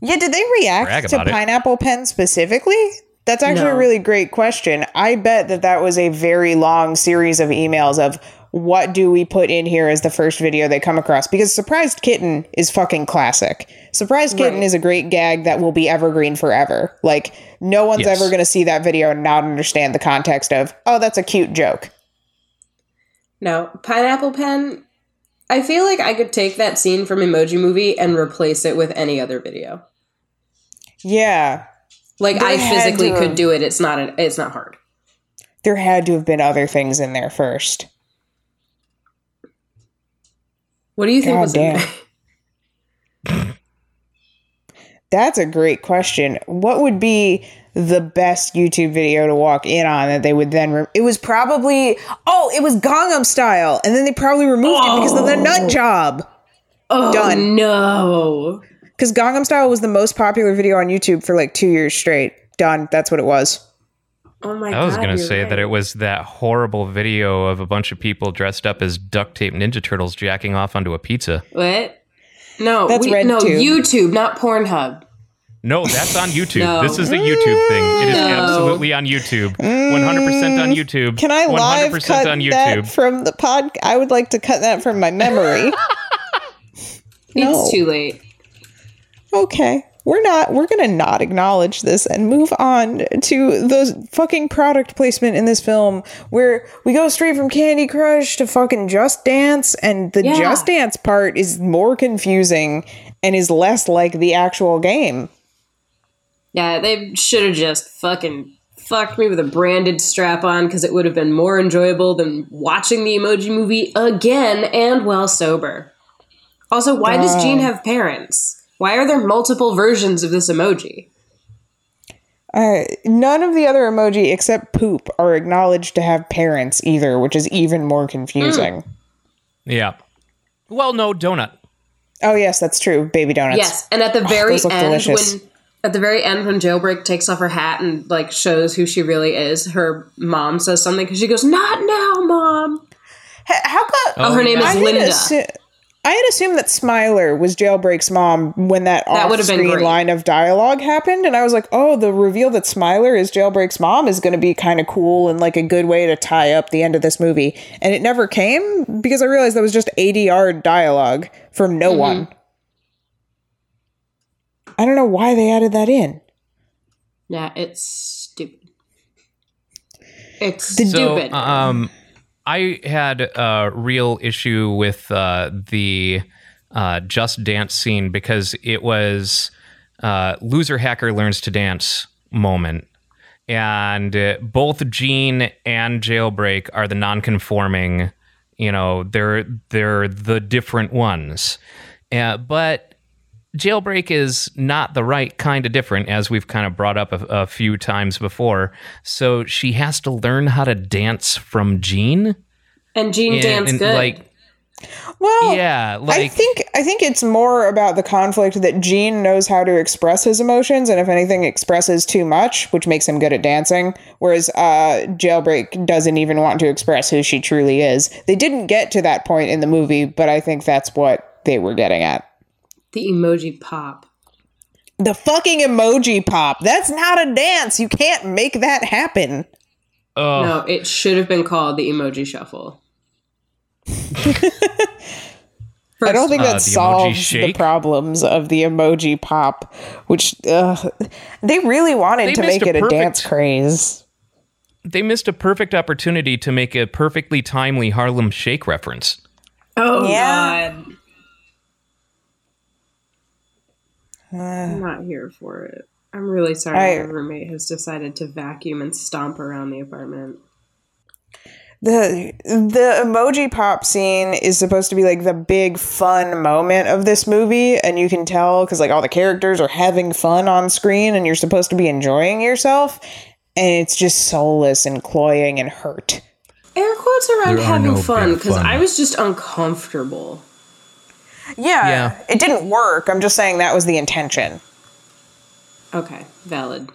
Yeah, did they react to about it. Pineapple Pen specifically? That's actually No. a really great question. I bet that that was a very long series of emails of what do we put in here as the first video they come across because Surprised Kitten is fucking classic. Surprised Kitten Right. is a great gag that will be evergreen forever. Like no one's Yes. ever going to see that video and not understand the context of, "Oh, that's a cute joke." No, Pineapple Pen, I feel like I could take that scene from Emoji Movie and replace it with any other video. Yeah. Like They I physically could have- do it. It's not an, it's not hard. There had to have been other things in there first. What do you think God was in damn. there? That's a great question. What would be the best YouTube video to walk in on that they would then? Re- it was probably oh, it was Gangnam Style, and then they probably removed it because of the nut oh. job. Oh Done. no! Because Gangnam Style was the most popular video on YouTube for like two years straight. Done. That's what it was. Oh my god! I was going to say right. that it was that horrible video of a bunch of people dressed up as duct tape Ninja Turtles jacking off onto a pizza. What? No, That's we, no RedTube. YouTube, not Pornhub. No, that's on YouTube. No. This is the YouTube thing. It is No. absolutely on YouTube. 100% on mm. YouTube. Can I live 100% cut on that from the pod? I would like to cut that from my memory. No. It's too late. Okay we're not we're gonna not acknowledge this and move on to the fucking product placement in this film where we go straight from candy crush to fucking just dance and the Yeah. just dance part is more confusing and is less like the actual game Yeah, they should have just fucking fucked me with a branded strap on because it would have been more enjoyable than watching the emoji movie again and while sober. Also, why does Gene have parents? Why are there multiple versions of this emoji? uh, none of the other emoji except poop are acknowledged to have parents either which is even more confusing Yeah. Well, no, donut. oh yes that's true baby donuts Yes, and at the very those look end, delicious. when At the very end, when Jailbreak takes off her hat and like shows who she really is, her mom says something because she goes, "Not now, mom." H- How come? Oh, her name is had, Linda. Assu- I had assumed that Smiler was Jailbreak's mom when that, that off-screen line of dialogue happened, and I was like, "Oh, the reveal that Smiler is Jailbreak's mom is going to be kind of cool and like a good way to tie up the end of this movie." And it never came because I realized that was just ADR dialogue from no Mm-hmm. one. I don't know why they added that in. Yeah, it's stupid. It's So, stupid. um, I had a real issue with uh, the uh, Just Dance scene because it was uh, loser hacker learns to dance moment. And uh, both Gene and Jailbreak are the non-conforming. You know, they're they're the different ones. Uh, but jailbreak is not the right kind of different as we've kind of brought up a, a few times before so she has to learn how to dance from gene and Gene dance and, good. like Well, yeah I think I think it's more about the conflict that Gene knows how to express his emotions, and if anything, expresses too much, which makes him good at dancing. Whereas uh, Jailbreak doesn't even want to express who she truly is. They didn't get to that point in the movie, but I think that's what they were getting at. The emoji pop. The fucking emoji pop. That's not a dance. You can't make that happen. oh No, it should have been called the emoji shuffle. I don't think Uh, that the solves the shake? problems of the emoji pop, which uh, they really wanted They to make a it a perfect- dance craze. they missed a perfect opportunity to make a perfectly timely harlem shake reference Oh Yeah. god. Uh, I'm not here for it. I'm really sorry I- my roommate has decided to vacuum and stomp around the apartment. the the emoji pop scene is supposed to be like the big fun moment of this movie and you can tell because like all the characters are having fun on screen and you're supposed to be enjoying yourself and it's just soulless and cloying and hurt Air quotes around There having no fun because. I was just uncomfortable. Yeah, Yeah. it didn't work i'm just saying that was the intention Okay, valid.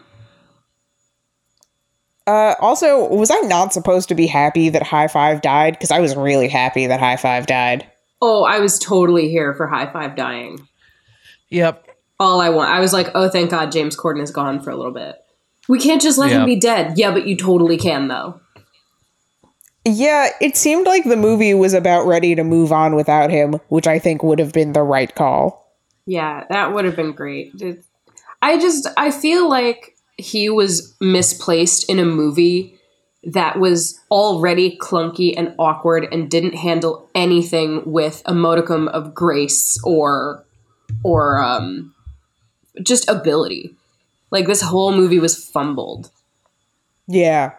uh, also was i not supposed to be happy that high five died because i was really happy that high five died Oh, I was totally here for high five dying. yep All I want, I was like, oh, thank God James Corden is gone for a little bit. We can't just let Yeah. him be dead. Yeah, but you totally can though. Yeah, it seemed like the movie was about ready to move on without him, which I think would have been the right call. Yeah, that would have been great. It- I just I feel like he was misplaced in a movie that was already clunky and awkward and didn't handle anything with a modicum of grace or or um just ability. Like this whole movie was fumbled. Yeah.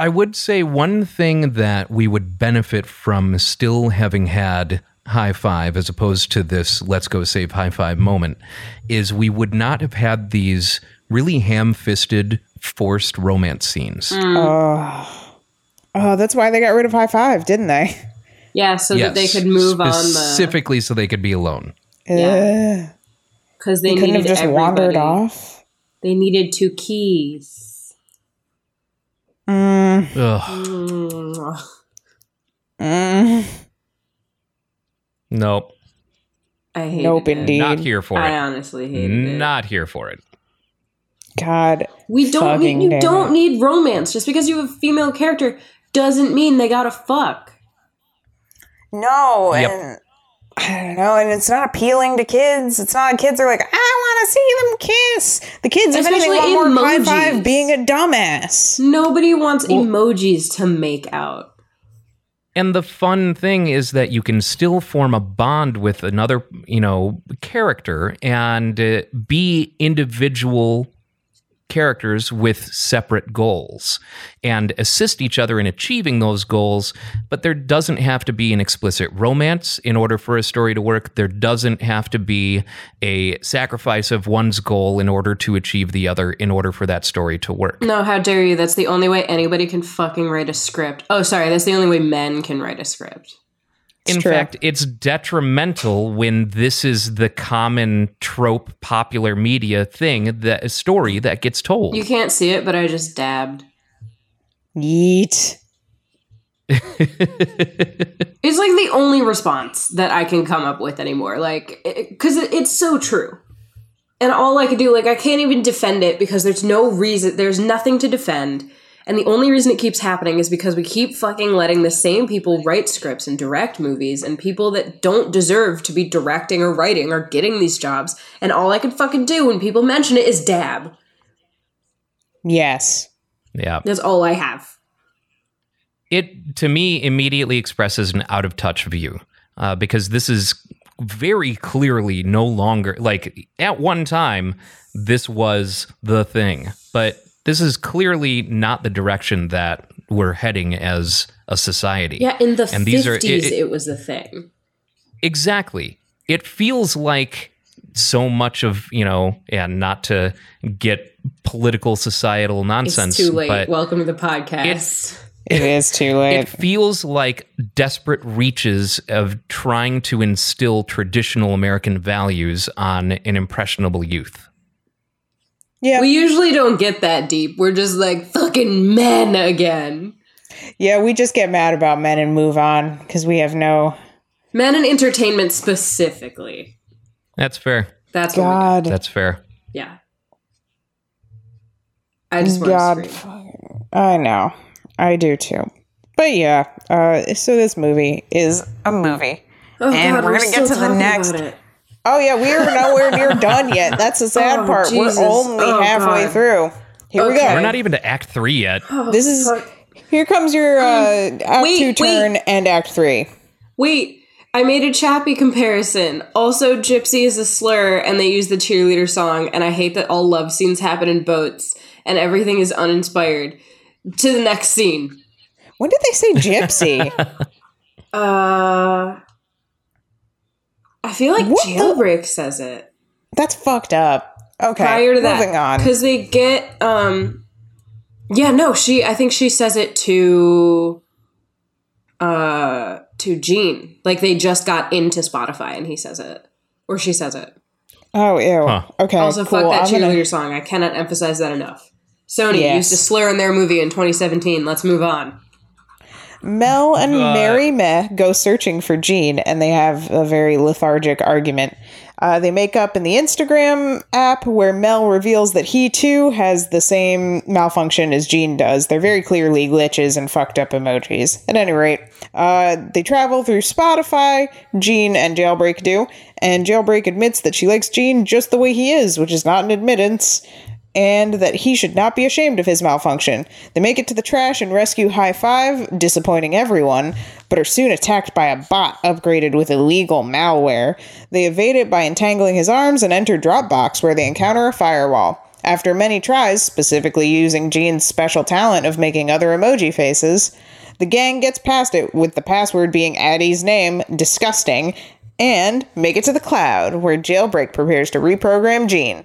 I would say one thing that we would benefit from still having had high five as opposed to this let's go save high five moment is we would not have had these really ham fisted forced romance scenes. Oh, oh, that's why they got rid of high five, didn't they? Yeah, so that they could move on the specifically so they could be alone. Yeah. Because they They couldn't needed have just everybody. wandered off. They needed two keys. Mm, Ugh, Mm. nope, I hate Nope, it. indeed. not here for I it. I honestly hated it. Not here for it. God. We don't Fucking need, you damn don't it. need romance. Just because you have a female character doesn't mean they gotta fuck. No, Yep. and I don't know, and it's not appealing to kids. It's not kids are like, I want to see them kiss. The kids, if anything, Especially want more high five being a dumbass. Nobody wants emojis to make out. And the fun thing is that you can still form a bond with another, you know, character and uh, be individual characters with separate goals and assist each other in achieving those goals. But there doesn't have to be an explicit romance in order for a story to work. There doesn't have to be a sacrifice of one's goal in order to achieve the other in order for that story to work. No, how dare you? That's the only way anybody can fucking write a script. Oh, sorry, that's the only way men can write a script. In true. fact, it's detrimental when this is the common trope, popular media thing that story that gets told. You can't see it, but I just dabbed. Yeet. It's like the only response that I can come up with anymore. Like, because it, it's so true. And all I can do, like, I can't even defend it because there's no reason, there's nothing to defend. And the only reason it keeps happening is because we keep fucking letting the same people write scripts and direct movies, and people that don't deserve to be directing or writing are getting these jobs. And all I can fucking do when people mention it is dab. Yes. yeah. That's all I have. it to me immediately expresses an out of touch view uh, because this is very clearly no longer like at one time this was the thing but this is clearly not the direction that we're heading as a society Yeah, in the And 50s, these are- it- it, it- was the thing. exactly it feels like so much of you know and not to get political societal nonsense. It's too late. but Welcome to the podcast. It is too late. it feels like desperate reaches of trying to instill traditional American values on an impressionable youth. Yeah. We usually don't get that deep. We're just like fucking men again. yeah, we just get mad about men and move on because we have no. Men in entertainment specifically. That's fair. That's God. That's fair. Yeah. I just God. I know. I do too. But yeah, uh, so this movie is a movie. Oh, And God, we're gonna get to the next- about it. Oh yeah, we are nowhere near done yet. That's the sad Oh, part. Jesus. We're only Oh, halfway God. through. Here we go. We're not even to Act Three yet. this is Fuck. here comes your uh, act wait, two wait. turn and act three. Wait, I made a Chappie comparison. Also, gypsy is a slur, and they use the cheerleader song, and I hate that all love scenes happen in boats, and everything is uninspired. To the next scene. When did they say gypsy? Uh, I feel like What the- Jailbreak says it. That's fucked up. Okay, prior to that moving on. because they get um yeah no she i think she says it to uh to Gene like they just got into spotify and he says it or she says it Oh ew. Huh. Okay, also cool. fuck that cheerleader gonna- song i cannot emphasize that enough sony Yes. used a slur in their movie in 2017 let's move on Mel and Uh, Mary Meh go searching for Gene, and they have a very lethargic argument. Uh, they make up in the Instagram app where Mel reveals that he too has the same malfunction as Gene does. They're very clearly glitches and fucked up emojis. At any rate, uh, they travel through Spotify, Gene and Jailbreak do, and Jailbreak admits that she likes Gene just the way he is, which is not an admittance and that he should not be ashamed of his malfunction. They make it to the trash and rescue High Five, disappointing everyone, but are soon attacked by a bot upgraded with illegal malware. They evade it by entangling his arms and enter Dropbox, where they encounter a firewall. After many tries, specifically using Gene's special talent of making other emoji faces, the gang gets past it with the password being Addie's name, disgusting, and make it to the cloud, where Jailbreak prepares to reprogram Gene.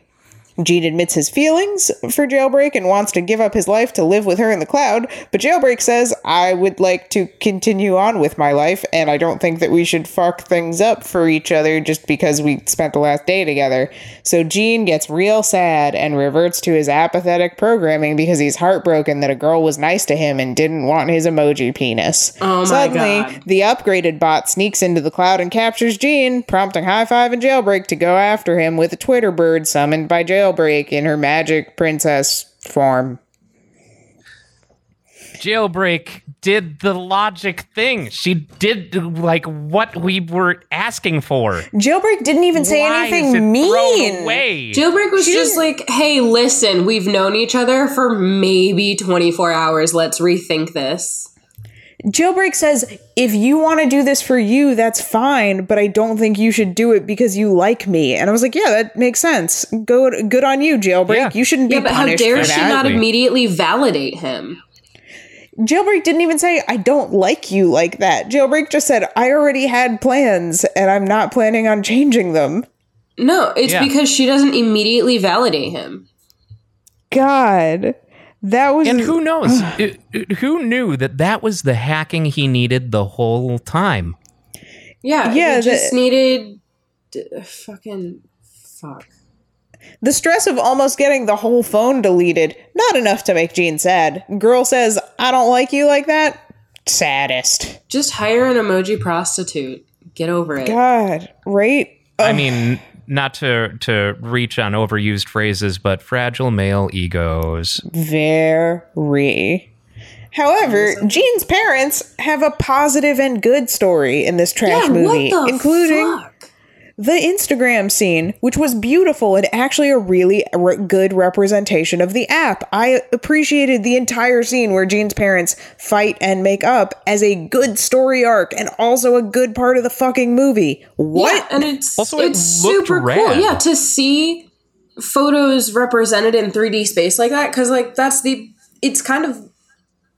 Gene admits his feelings for Jailbreak and wants to give up his life to live with her in the cloud, but Jailbreak says, I would like to continue on with my life, and I don't think that we should fuck things up for each other just because we spent the last day together. So Gene gets real sad and reverts to his apathetic programming because he's heartbroken that a girl was nice to him and didn't want his emoji penis. Oh my Suddenly, God. the upgraded bot sneaks into the cloud and captures Gene, prompting High Five and Jailbreak to go after him with a Twitter bird summoned by Jailbreak in her magic princess form. Jailbreak did the logic thing. She did like what we were asking for. Jailbreak didn't even say Why is it anything mean. away? jailbreak was just like hey listen we've known each other for maybe 24 hours let's rethink this Jailbreak says, if you want to do this for you, that's fine, but I don't think you should do it because you like me. And I was like, yeah, that makes sense. Go, good on you, Jailbreak. Yeah. You shouldn't be yeah but how dare for she that. not immediately validate him Jailbreak didn't even say, I don't like you like that. Jailbreak just said, I already had plans and I'm not planning on changing them. no it's Yeah. because she doesn't immediately validate him God. That was. And who knows? It- it- who knew that that was the hacking he needed the whole time? Yeah, Yeah, he just the- needed d- fucking fuck. The stress of almost getting the whole phone deleted, not enough to make Gene sad. Girl says, I don't like you like that. Saddest. Just hire an emoji prostitute. Get over it. God, right? I mean, not to to reach on overused phrases, but fragile male egos. Very. However, Gene's parents have a positive and good story in this trash yeah, movie, what the including fuck? The Instagram scene, which was beautiful and actually a really re- good representation of the app. I appreciated the entire scene where Gene's parents fight and make up as a good story arc and also a good part of the fucking movie. What? Yeah, and it's Also, it's looked super cool. Yeah, to see photos represented in 3D space like that because like that's the it's kind of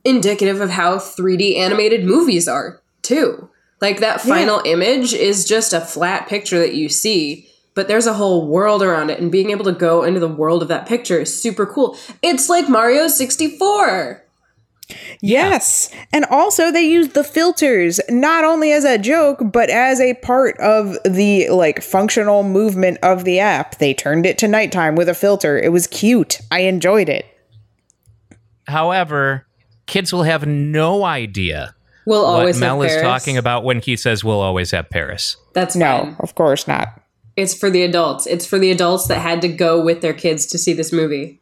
indicative of how 3D animated movies are too. Like that final image is just a flat picture that you see, but there's a whole world around it, and being able to go into the world of that picture is super cool. It's like Mario 64. Yes. And also they used the filters not only as a joke but as a part of the like functional movement of the app. They turned it to nighttime with a filter. It was cute. I enjoyed it. However, kids will have no idea We'll what always Mel have is Paris. talking about when he says we'll always have Paris. That's No, fine. of course not. It's for the adults. It's for the adults that had to go with their kids to see this movie.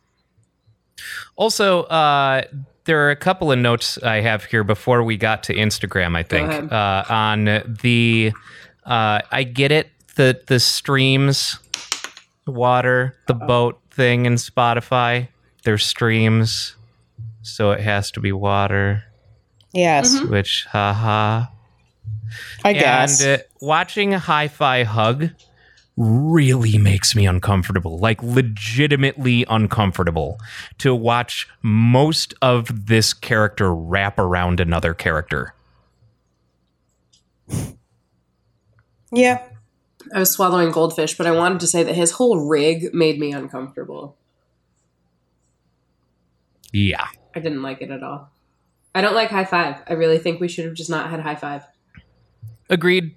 Also, uh, there are a couple of notes I have here before we got to Instagram. I think uh, on the uh, I get it the the streams, water, the boat thing in Spotify. There's streams, so it has to be water. Yes. Which, haha. I guess. And uh, watching Hi-Fi Hug really makes me uncomfortable, like legitimately uncomfortable to watch most of this character wrap around another character. yeah. I was swallowing goldfish, but I wanted to say that his whole rig made me uncomfortable. Yeah. I didn't like it at all. I don't like high five. I really think we should have just not had high five. Agreed.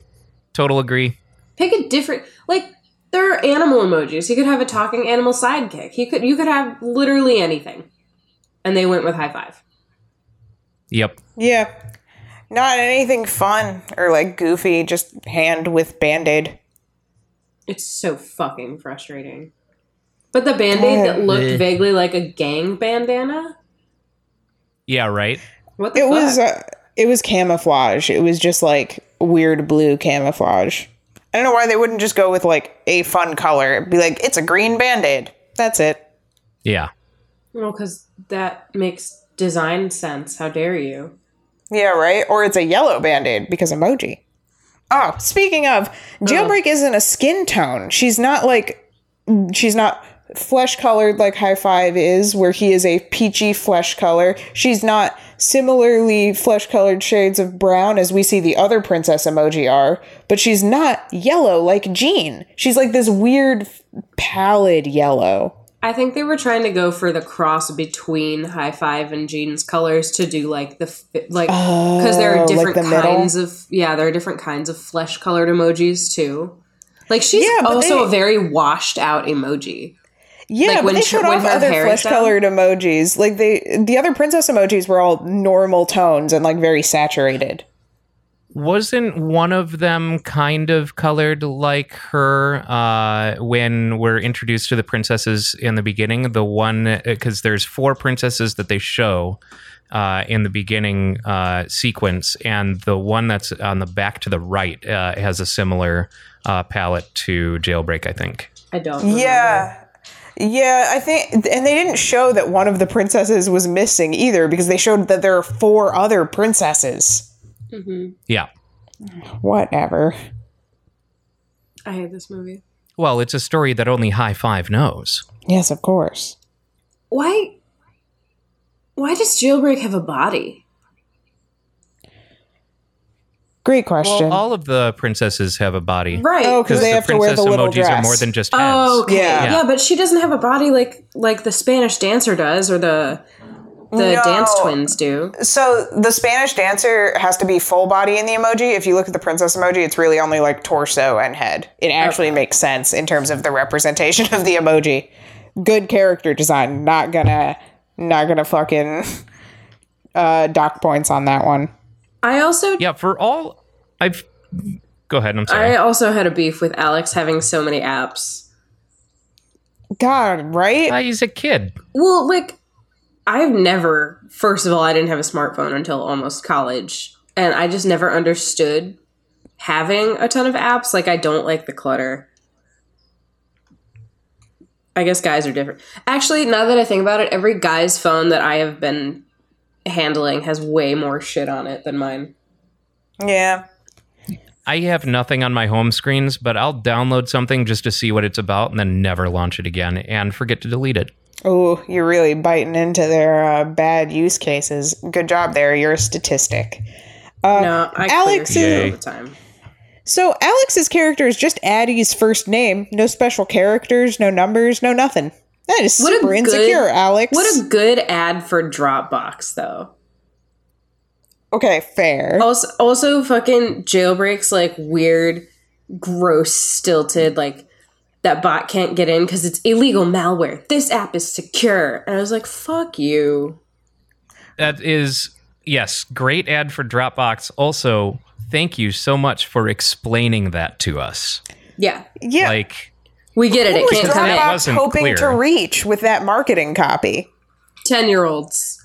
Total agree. Pick a different like there are animal emojis. He could have a talking animal sidekick. He could you could have literally anything. And they went with high five. Yep. Yeah. Not anything fun or like goofy, just hand with band-aid. It's so fucking frustrating. But the band-aid that looked vaguely like a gang bandana? Yeah, right. What the It fuck? was uh, it was camouflage. It was just like weird blue camouflage. I don't know why they wouldn't just go with like a fun color. Be like, it's a green band-aid. That's it. Yeah. well, because that makes design sense. How dare you? Yeah, right? Or it's a yellow band-aid because emoji. Oh, speaking of, Jailbreak isn't a skin tone. She's not like she's not flesh colored like High Five is, where he is a peachy flesh color. She's not similarly flesh colored shades of brown as we see the other princess emoji are, but she's not yellow like Gene. She's like this weird pallid yellow. I think they were trying to go for the cross between High Five and Gene's colors to do like the like because there Oh, are like different the middle? kinds of yeah there are different kinds of flesh colored emojis too. Like she's Yeah, also they- a very washed out emoji. Yeah, Like, but when they showed when off other flesh colored emojis. Like they, the other princess emojis were all normal tones and like very saturated. Wasn't one of them kind of colored like her uh, when we're introduced to the princesses in the beginning? The one, because there's four princesses that they show uh, in the beginning uh, sequence, and the one that's on the back to the right uh, has a similar uh, palette to Jailbreak, I think. I don't. remember. Yeah. Yeah, I think, and they didn't show that one of the princesses was missing either because they showed that there are four other princesses. Mm-hmm. Yeah. Whatever. I hate this movie. Well, it's a story that only High Five knows. Yes, of course. Why? Why does Jailbreak have a body? Great question. Well, all of the princesses have a body. Right. oh, because Because they the have to wear princess the little emojis dress. are more than just heads. Oh, okay. Yeah. Yeah. but she doesn't have a body like like the Spanish dancer does, or the the No. dance twins do. So the Spanish dancer has to be full body in the emoji. If you look at the princess emoji, it's really only like torso and head. It actually makes sense in terms of the representation of the emoji. Good character design. Not gonna, not gonna fucking uh, dock points on that one. I also Yeah, for all I've go ahead. I'm sorry. I also had a beef with Alex having so many apps. God, right? Ah, he's a kid. Well, like I've never first of all, I didn't have a smartphone until almost college, and I just never understood having a ton of apps. Like I don't like the clutter. I guess guys are different. Actually, now that I think about it, every guy's phone that I have been handling has way more shit on it than mine. yeah. I have nothing on my home screens, but I'll download something just to see what it's about and then never launch it again and forget to delete it. Oh, you're really biting into their uh, bad use cases. Good job there. You're a statistic. no, I Alex clear shit is- all the time. So Alex's character is just Addie's first name. No special characters, no numbers, no nothing. That is What a super good- insecure, Alex. What a good ad for Dropbox, though. okay, fair. Also, also fucking jailbreaks like weird, gross, stilted like that bot can't get in because it's illegal malware. This app is secure, and I was like, "Fuck you." That is yes, great ad for Dropbox. Also, thank you so much for explaining that to us. Yeah, yeah. Like we get it. It Who was can't come Dropbox? in. Wasn't hoping clear. to reach with that marketing copy? Ten year olds.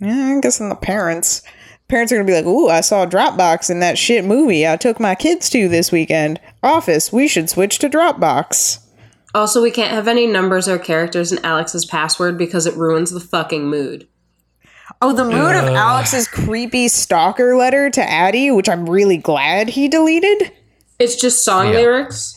Yeah, I guess in the parents. Parents are gonna be like, "Ooh, I saw Dropbox in that shit movie I took my kids to this weekend. Office, we should switch to Dropbox." Also, we can't have any numbers or characters in Alex's password because it ruins the fucking mood. Oh, the mood of Alex's creepy stalker letter to Addie, which I'm really glad he deleted. It's just song Yeah. lyrics.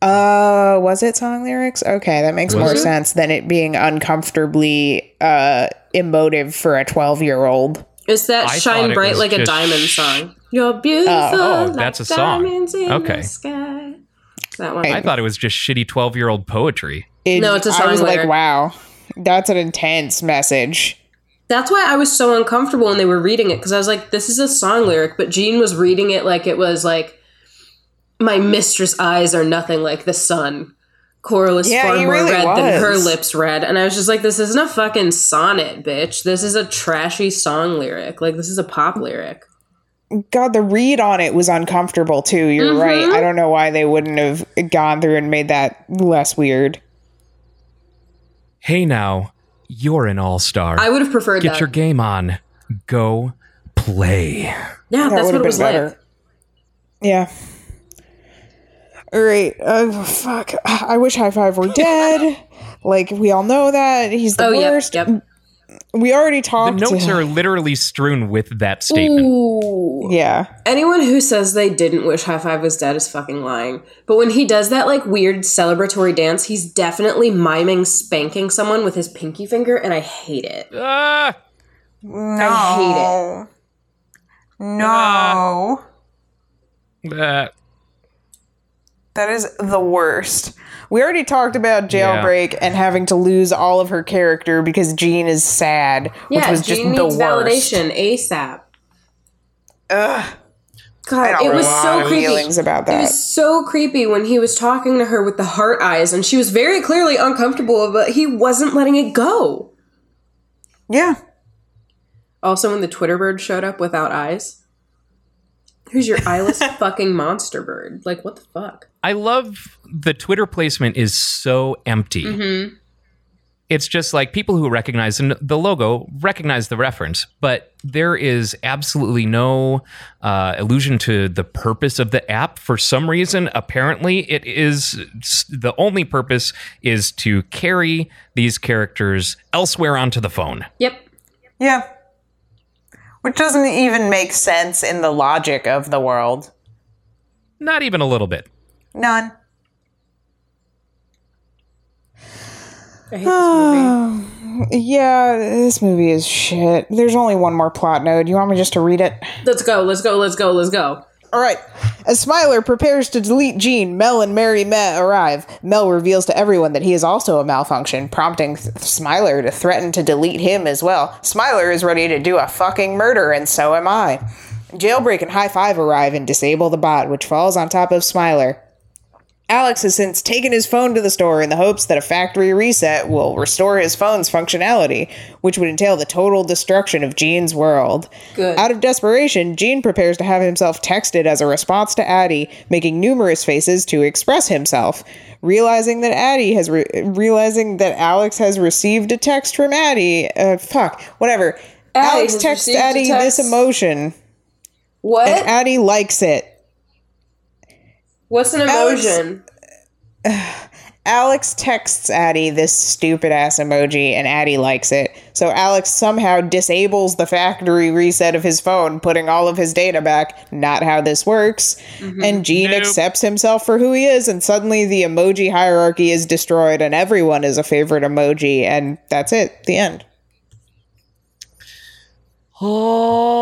Uh, was it song lyrics? Okay, that makes more it? sense than it being uncomfortably uh emotive for a 12-year-old. Is that I "Shine Bright Like a Diamond" sh- song. You're beautiful. Oh, like that's a song. diamonds in Okay. the sky. That one. I thought it was just shitty twelve year old poetry. It, No, it's a song was like, lyric. wow, that's an intense message. That's why I was so uncomfortable when they were reading it because I was like, this is a song lyric, but Gene was reading it like it was like, my mistress' eyes are nothing like the sun. Coral is Yeah, far more really red than her lips red. And I was just like, this isn't a fucking sonnet, bitch. This is a trashy song lyric. Like, this is a pop lyric. God, the read on it was uncomfortable too. You're Mm-hmm. right. I don't know why they wouldn't have gone through and made that less weird. Hey now, you're an all star. I would have preferred Get that. your game on. Go play. yeah, That that's what it was better. like. Yeah. All right. Oh, fuck. I wish High Five were dead. like, we all know that. He's the Oh, worst. yep. We already talked. The notes are literally strewn with that statement. Ooh. Yeah. Anyone who says they didn't wish High Five was dead is fucking lying. But when he does that like weird celebratory dance, he's definitely miming spanking someone with his pinky finger, and I hate it. Ah! I hate it. No. That- That is the worst. We already talked about jailbreak and having to lose all of her character because Gene is sad, which Yeah, was just Gene the needs worst. validation ASAP. Ugh. God, I don't it was have so lot creepy. feelings about It that. was so creepy when he was talking to her with the heart eyes, and she was very clearly uncomfortable, but he wasn't letting it go. Yeah. Also, when the Twitter bird showed up without eyes, here's your eyeless fucking monster bird. Like, what the fuck? I love the Twitter placement is so empty. Mm-hmm. It's just like people who recognize the logo recognize the reference, but there is absolutely no uh, allusion to the purpose of the app. For some reason, apparently, it is the only purpose is to carry these characters elsewhere onto the phone. Yep. Yeah. Which doesn't even make sense in the logic of the world. Not even a little bit. None. I hate this movie. Yeah, this movie is shit. There's only one more plot node. You want me just to read it? Let's go, let's go, let's go, let's go. All right. As Smiler prepares to delete Gene, Mel and Mary Meh arrive. Mel reveals to everyone that he is also a malfunction, prompting Smiler to threaten to delete him as well. Smiler is ready to do a fucking murder, and so am I. Jailbreak and High Five arrive and disable the bot, which falls on top of Smiler. Alex has since taken his phone to the store in the hopes that a factory reset will restore his phone's functionality, which would entail the total destruction of Gene's world. Good. Out of desperation, Gene prepares to have himself texted as a response to Addie, making numerous faces to express himself. Realizing that Addie has re- realizing that Alex has received a text from Addie, uh, fuck, whatever. Addie Alex texts Addie text. this emotion, What? and Addie likes it. What's an Alex- emotion? Alex texts Addie this stupid ass emoji and Addie likes it. So Alex somehow disables the factory reset of his phone, putting all of his data back. Not how this works. Mm-hmm. And Gene Nope. accepts himself for who he is, and suddenly the emoji hierarchy is destroyed and everyone is a favorite emoji, and that's it. The end.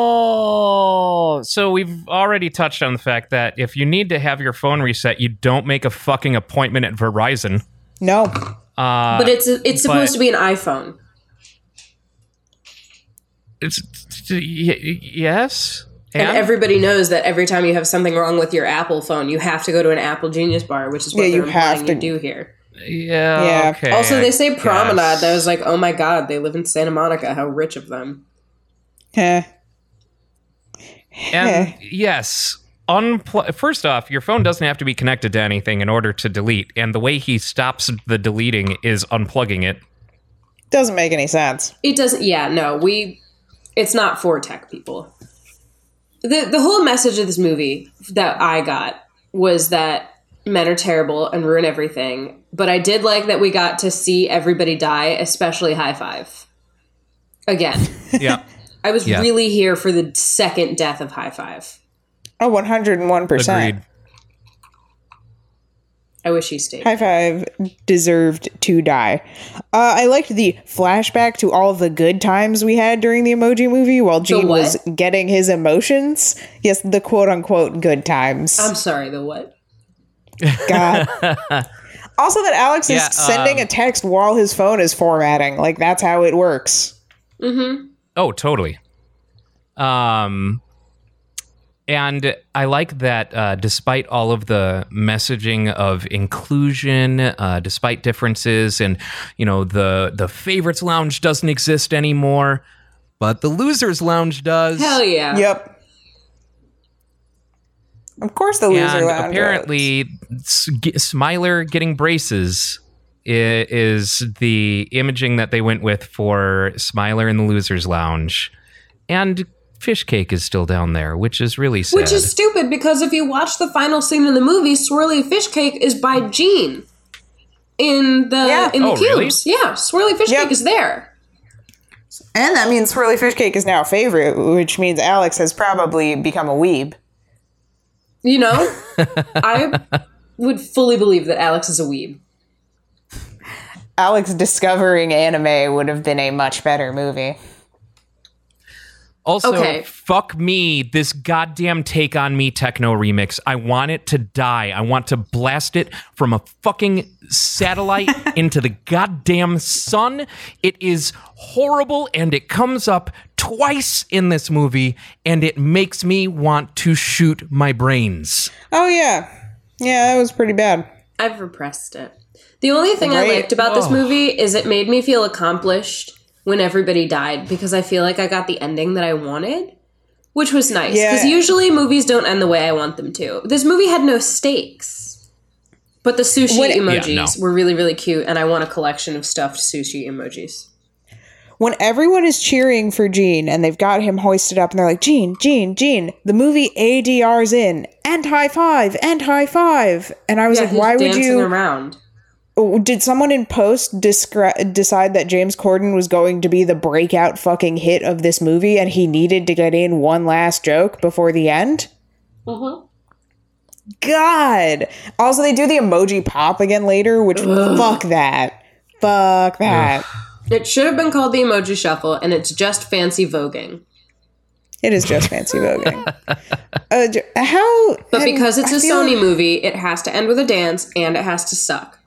Oh, so we've already touched on the fact that if you need to have your phone reset, you don't make a fucking appointment at Verizon. No. Uh, but it's it's supposed but- to be an iPhone. it's y- y- yes, And, and, everybody knows that every time you have something wrong with your Apple phone, you have to go to an Apple Genius Bar, which is what Yeah, you have to- you do here. yeah, Yeah. okay. also, they say promenade. guess. I was like, oh my god, they live in Santa Monica. How rich of them. Heh. And yes, unpl- first off, your phone doesn't have to be connected to anything in order to delete, and the way he stops the deleting is unplugging it. Doesn't make any sense. It doesn't. Yeah, no, we. It's not for tech people. the The whole message of this movie that I got was that men are terrible and ruin everything. But I did like that we got to see everybody die, especially High Five. Again, Yeah, I was Yeah. really here for the second death of High Five. Oh, 101%. agreed. I wish he stayed. High five deserved to die. Uh, I liked the flashback to all the good times we had during the emoji movie while Gene was getting his emotions. Yes, the quote unquote good times. I'm sorry. The what? God. also, that Alex Yeah, is sending um, a text while his phone is formatting. Like, that's how it works. Oh, totally. Um, and I like that uh, despite all of the messaging of inclusion, uh, despite differences, and you know the the favorites lounge doesn't exist anymore, but the losers lounge does. Hell yeah. Yep. Of course, the loser and lounge. apparently, S- G- Smiler getting braces i- is the imaging that they went with for Smiler in the losers lounge, and fish cake is still down there, which is really sad. Which is stupid because if you watch the final scene in the movie, Swirly Fish Cake is by Gene in the Yeah. in the Oh, really? Yeah, Swirly Fish Yep. Cake is there. And that means Swirly Fish Cake is now a favorite, which means Alex has probably become a weeb. You know, I would fully believe that Alex is a weeb. Alex discovering anime would have been a much better movie. Also, Okay. fuck me, this goddamn Take On Me techno remix. I want it to die. I want to blast it from a fucking satellite into the goddamn sun. It is horrible and it comes up twice in this movie and it makes me want to shoot my brains. Oh yeah, yeah, that was pretty bad. I've repressed it. The only thing I liked about this Oh. movie is it made me feel accomplished when everybody died because I feel like I got the ending that I wanted, which was nice. Because Yeah. usually movies don't end the way I want them to. This movie had no stakes. But the sushi When- emojis Yeah, no. were really, really cute, and I want a collection of stuffed sushi emojis. When everyone is cheering for Gene and they've got him hoisted up and they're like, Gene, Gene, Gene, the movie ADR's in and high five and high five. And I was Yeah, like, why would dancing you? around? Did someone in post discre- decide that James Corden was going to be the breakout fucking hit of this movie and he needed to get in one last joke before the end? God. Also, they do the emoji pop again later, which fuck that. Fuck that. It should have been called the Emoji Shuffle, and it's just fancy voguing. It is just fancy voguing. Uh, how? But because it's a a Sony movie, it has to end with a dance and it has to suck.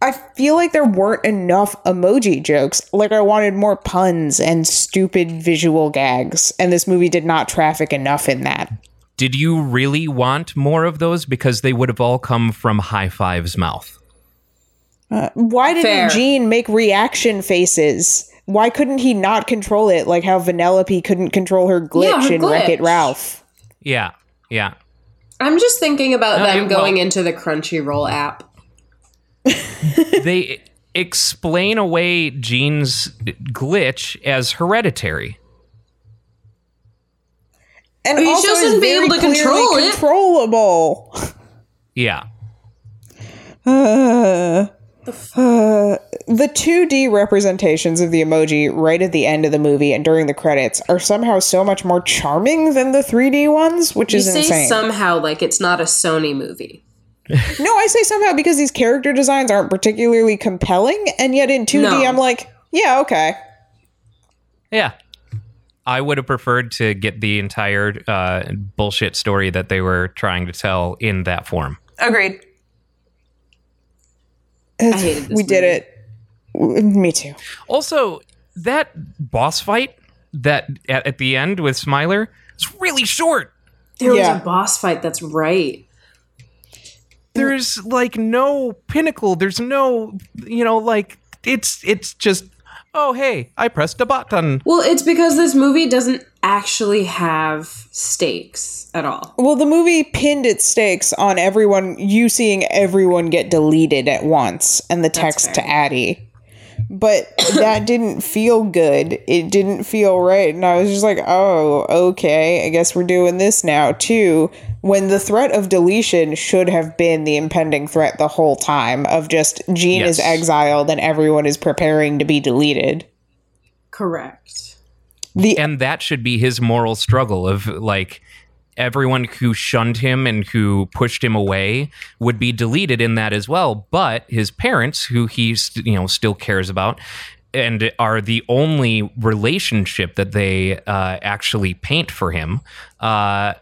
I feel like there weren't enough emoji jokes. Like I wanted more puns and stupid visual gags, and this movie did not traffic enough in that. Did you really want more of those? Because they would have all come from High Five's mouth. Uh, why didn't Fair. Gene make reaction faces? Why couldn't he not control it like how Vanellope couldn't control her glitch Yeah, her in Wreck It. Ralph? Yeah, yeah. I'm just thinking about No, them it- going well- into the Crunchyroll app. they explain away Gene's glitch as hereditary. And He also just is shouldn't be able to control it. Controllable. Yeah. Uh, uh, the 2D representations of the emoji right at the end of the movie and during the credits are somehow so much more charming than the 3D ones, which You is say insane. somehow like it's not a Sony movie. no, I say somehow because these character designs aren't particularly compelling, and yet in 2D, No. I'm like, yeah, okay. Yeah. I would have preferred to get the entire uh, bullshit story that they were trying to tell in that form. Agreed. hated this we did it. Me too. Also, that boss fight that at, at the end with Smiler is really short. There Yeah. was a boss fight. That's right. There's like no pinnacle. There's no, you know, like it's it's just oh hey, I pressed a button. Well, it's because this movie doesn't actually have stakes at all. Well, the movie pinned its stakes on everyone, you seeing everyone get deleted at once, and the text to fair. Addie. But that didn't feel good. It didn't feel right. And I was just like, oh, okay, I guess we're doing this now, too. When the threat of deletion should have been the impending threat the whole time of just Gene is exiled and everyone is preparing to be deleted. Correct. The and that should be his moral struggle of like everyone who shunned him and who pushed him away would be deleted in that as well but his parents who he st- you know still cares about and are the only relationship that they uh, actually paint for him uh,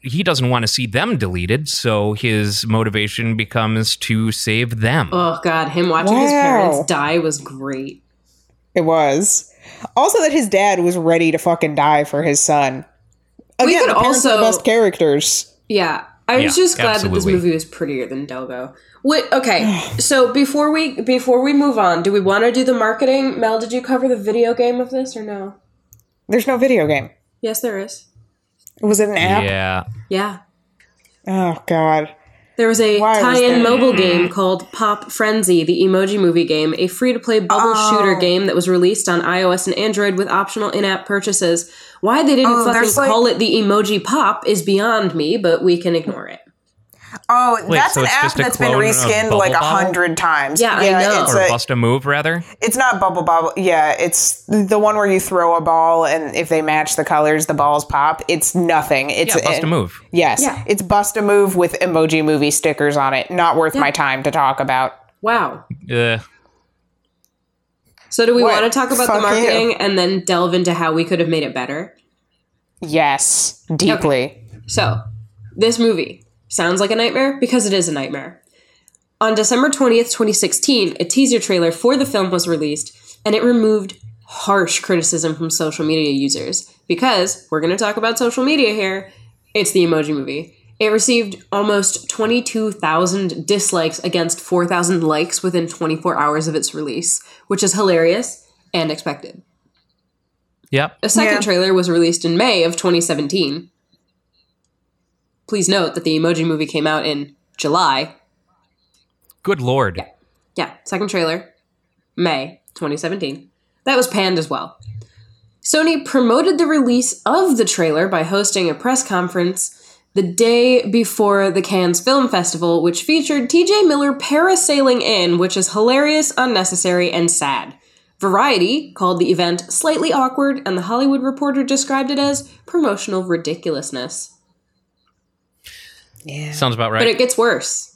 he doesn't want to see them deleted so his motivation becomes to save them Oh god, him watching his parents die was great. It was. Also, that his dad was ready to fucking die for his son. We could the parents are the also- best characters. Yeah, I was Yeah, just glad that absolutely. this movie was prettier than Delgo. Wait, okay. so before we before we move on, do we want to do the marketing? Mel, did you cover the video game of this or no? There's no video game. Yes, there is. Was it an app? yeah Yeah. Oh God. There was a Why tie-in there- mobile game called Pop Frenzy, the emoji movie game, a free-to-play bubble Oh. shooter game that was released on iOS and Android with optional in-app purchases. Why they didn't Oh, fucking there's, like- call it the emoji pop is beyond me, but we can ignore it. Oh, Wait, that's so an app that's been reskinned Bubble like a hundred times. Yeah, I know. It's, or a, bust a move rather it's not bubble bobble. Yeah, it's the one where you throw a ball and if they match the colors, the balls pop. It's nothing. It's yeah bust a an- move Yes. Yeah. It's bust a move with emoji movie stickers on it. Not worth my time to talk about. Wow. uh, So do we want to talk about the Fuck you. marketing and then delve into how we could have made it better? Yes. Deeply. So, this movie sounds like a nightmare because it is a nightmare. On December 20th, 2016, a teaser trailer for the film was released, and it removed harsh criticism from social media users. Because, we're going to talk about social media here, it's the emoji movie. It received almost 22,000 dislikes against 4,000 likes within 24 hours of its release, which is hilarious and expected. yep A second Yeah. trailer was released in May of 2017. Please note that the Emoji movie came out in July. good lord Yeah, second trailer, May 2017. That was panned as well. Sony promoted the release of the trailer by hosting a press conference the day before the Cannes Film Festival, which featured TJ Miller parasailing in, which is hilarious, unnecessary, and sad. Variety called the event slightly awkward, and The Hollywood Reporter described it as promotional ridiculousness. Yeah. Sounds about right But it gets worse.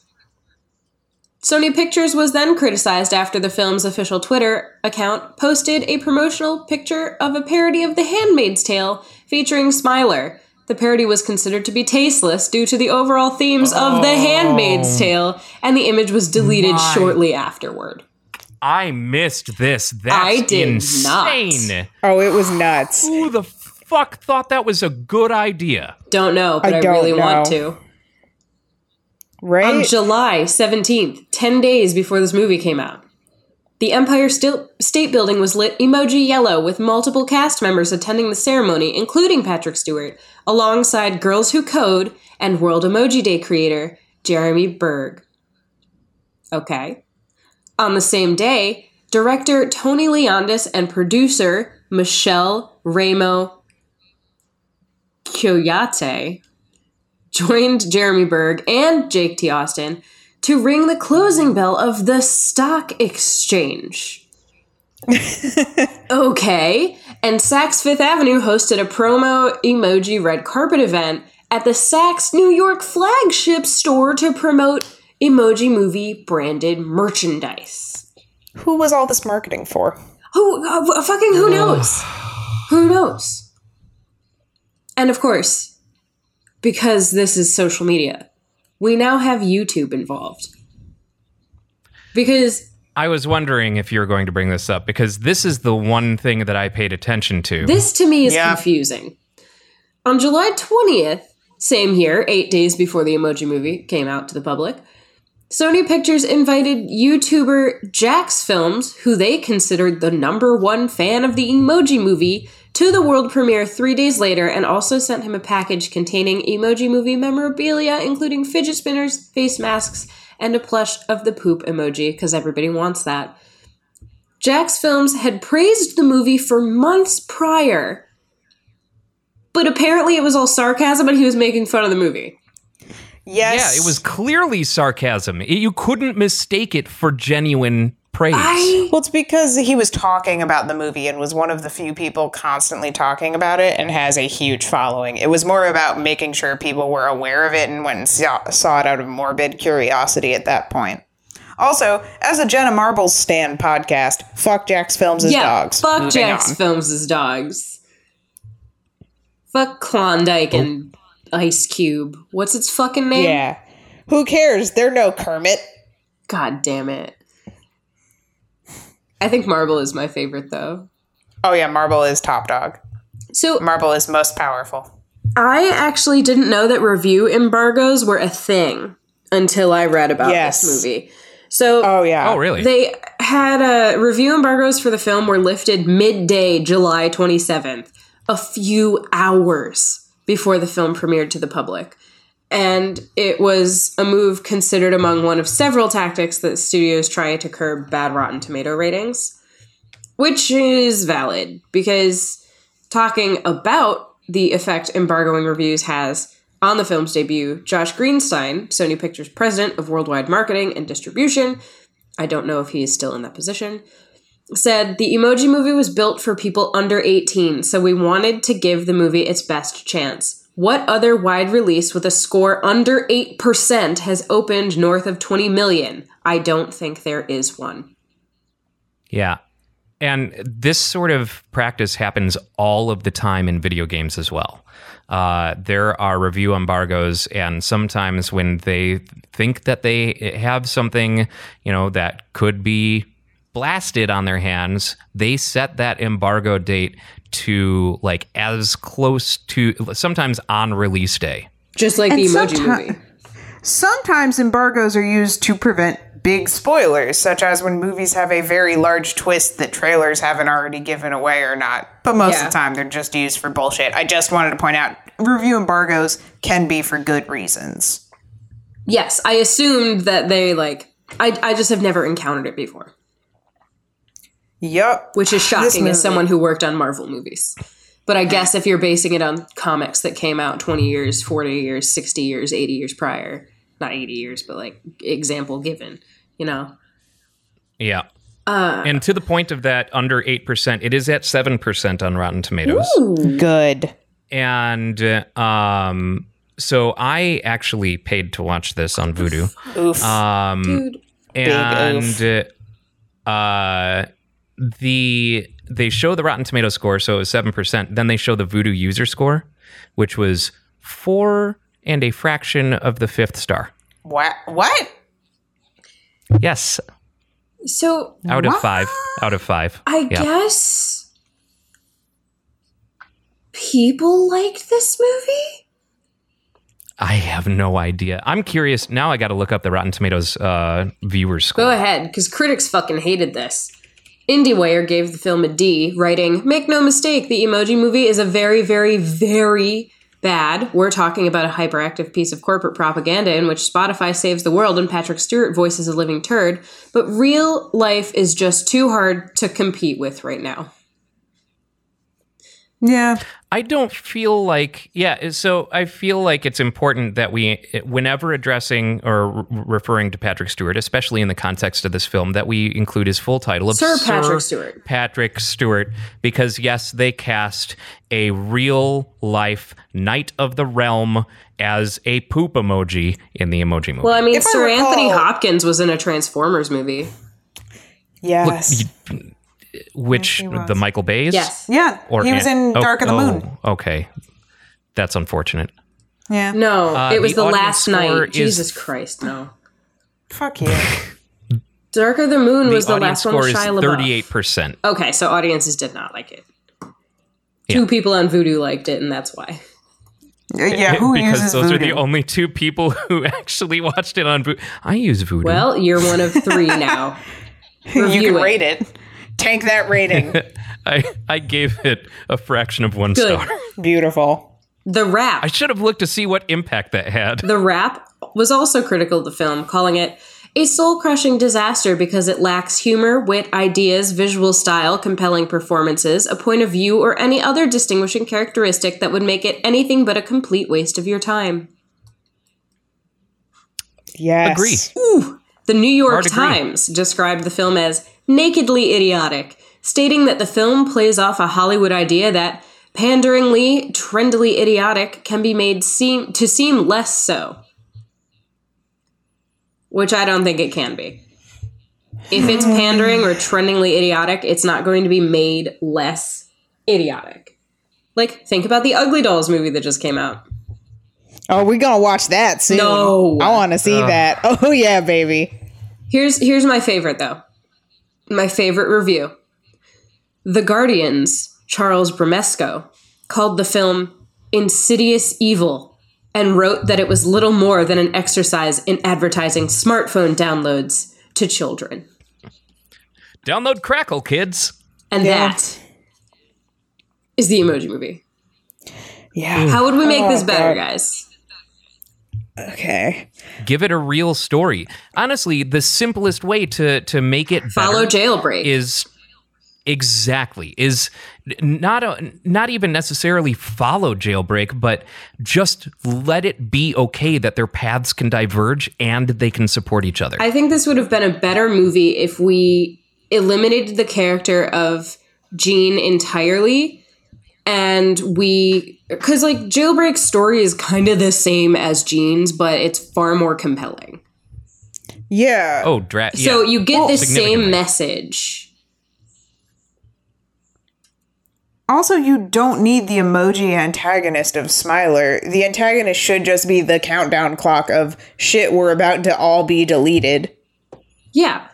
Sony Pictures was then criticized after the film's official Twitter account posted a promotional picture of a parody of The Handmaid's Tale featuring Smiler. The parody was considered to be tasteless due to the overall themes of The oh. Handmaid's Tale, and the image was deleted My. shortly afterward. I missed this. That's I did insane. Oh, it was nuts. Who the fuck thought that was a good idea? Don't know, but I I, don't really want to. Right? On July 17th, 10 days before this movie came out, the Empire State Building was lit emoji yellow with multiple cast members attending the ceremony, including Patrick Stewart, alongside Girls Who Code and World Emoji Day creator Jeremy Burge. Okay. On the same day, director Tony Leondis and producer Michelle Raimo Kouyate joined Jeremy Burge and Jake T. Austin to ring the closing bell of the stock exchange. okay. And Saks Fifth Avenue hosted a promo emoji red carpet event at the Saks New York flagship store to promote emoji movie branded merchandise. Who was all this marketing for? Who uh, fucking who knows? who knows? And of course, because this is social media, we now have YouTube involved. Because I was wondering if you were going to bring this up because this is the one thing that I paid attention to. this to me is Yeah. confusing. On July 20th, same year, eight days before the Emoji Movie came out to the public, Sony Pictures invited YouTuber Jax Films, who they considered the number one fan of the Emoji Movie, to the world premiere three days later and also sent him a package containing Emoji Movie memorabilia, including fidget spinners, face masks, and a plush of the poop emoji, because everybody wants that. Jack's Films had praised the movie for months prior, but apparently it was all sarcasm and he was making fun of the movie. Yes. yeah, it was clearly sarcasm. It- you couldn't mistake it for genuine praise. I Well, it's because he was talking about the movie and was one of the few people constantly talking about it and has a huge following. It was more about making sure people were aware of it and went and saw, saw it out of morbid curiosity at that point. Also, as a Jenna Marbles stand podcast, fuck Jack's Films' yeah, dogs. fuck Moving Jax on. Films' as dogs. Fuck Klondike and Ice Cube. What's its fucking name? Yeah. Who cares? They're no Kermit. God damn it. I think Marble is my favorite though. Oh, yeah, Marble is top dog. So Marble is most powerful. I actually didn't know that review embargoes were a thing until I read about Yes. this movie. So Oh, yeah. oh, really? They had uh, review embargoes for the film were lifted midday, July 27th, a few hours before the film premiered to the public. And it was a move considered among one of several tactics that studios try to curb bad Rotten Tomato ratings, which is valid because talking about the effect embargoing reviews has on the film's debut, Josh Greenstein, Sony Pictures president of worldwide marketing and distribution, I don't know if he is still in that position, said the emoji movie was built for people under 18, so we wanted to give the movie its best chance. What other wide release with a score under 8% has opened north of 20 million? I don't think there is one. Yeah. And this sort of practice happens all of the time in video games as well. Uh, there are review embargoes, and sometimes when they think that they have something, you know, that could be blasted on their hands, they set that embargo date to like as close to sometimes on release day. Just like And the emoji someti- movie. Sometimes embargoes are used to prevent big spoilers, such as when movies have a very large twist that trailers haven't already given away or not. But most Yeah. of the time, they're just used for bullshit. I just wanted to point out review embargoes can be for good reasons. Yes, I assumed that they like. I, I just have never encountered it before, Yup. which is shocking as someone who worked on Marvel movies. But I guess if you're basing it on comics that came out 20 years, 40 years, 60 years, 80 years prior, not 80 years, but like example given, you know. Yeah. and to the point of that under 8%, it is at 7% on Rotten Tomatoes. Good. And uh, um, so I actually paid to watch this on Vudu. Oof. Um, Dude. and uh, the they show the Rotten Tomato score, so it was seven percent. Then they show the Vudu user score, which was four and a fraction of the fifth star. What? What? Yes, So out of five. Out of five. I Yeah. guess people liked this movie. I have no idea. I'm curious. Now I got to look up the Rotten Tomatoes uh, viewer score. Go ahead, because critics fucking hated this. IndieWire gave the film a D, writing, Make no mistake, the emoji movie is a very, very, very bad. We're talking about a hyperactive piece of corporate propaganda in which Spotify saves the world and Patrick Stewart voices a living turd, but real life is just too hard to compete with right now. Yeah. I don't feel like, yeah, so I feel like it's important that we, whenever addressing or re- referring to Patrick Stewart, especially in the context of this film, that we include his full title of Sir Patrick Stewart. Patrick Stewart, because yes, they cast a real life Knight of the Realm as a poop emoji in the emoji movie. Well, I mean, If I Sir recall- Anthony Hopkins was in a Transformers movie. Yes. Which, the Michael Bay's? Yes. yeah. he was in oh, Dark of the Moon. oh, Okay. That's unfortunate. Yeah. No, Uh, it was the the, audience last score night. is- Jesus Christ, no. Fuck you. Dark of the Moon was the, audience last one score with is Shia LaBeouf. 38%. Okay, so audiences did not like it. Two people on Vudu liked it, and that's why. Yeah. Who because uses those Vudu? are the only two people who actually watched it on Vudu. I use Vudu. Well, you're one of three now. you Review can it. rate it. Tank that rating. I, I gave it a fraction of one Good. star. Beautiful. The Wrap. I should have looked to see what impact that had. The Wrap was also critical of the film, calling it a soul crushing disaster because it lacks humor, wit, ideas, visual style, compelling performances, a point of view, or any other distinguishing characteristic that would make it anything but a complete waste of your time. Yes. Agree. The New York Hard agree. Times described the film as nakedly idiotic, stating that the film plays off a Hollywood idea that panderingly, trendily idiotic can be made seem to seem less so. Which I don't think it can be. If it's mm. pandering or trendingly idiotic, it's not going to be made less idiotic. Like, think about the Ugly Dolls movie that just came out. Oh, we're gonna watch that soon. No. I want to see oh. that. Oh yeah, baby. Here's here's my favorite though. My favorite review. The Guardian's Charles Bramesco called the film insidious evil and wrote that it was little more than an exercise in advertising smartphone downloads to children. Download Crackle, kids. And Yeah. that is the emoji movie. Yeah. How would we make Oh, this better, God. guys? Okay. Give it a real story. Honestly, the simplest way to to make it Follow jailbreak. is exactly is not a, not even necessarily follow jailbreak but just let it be okay that their paths can diverge and they can support each other I think this would have been a better movie if we eliminated the character of Gene entirely and we because like jailbreak's story is kind of the same as Gene's but it's far more compelling Yeah. oh dra- so you get the same message Also, you don't need the emoji antagonist of Smiler. The antagonist should just be the countdown clock of shit, we're about to all be deleted. yeah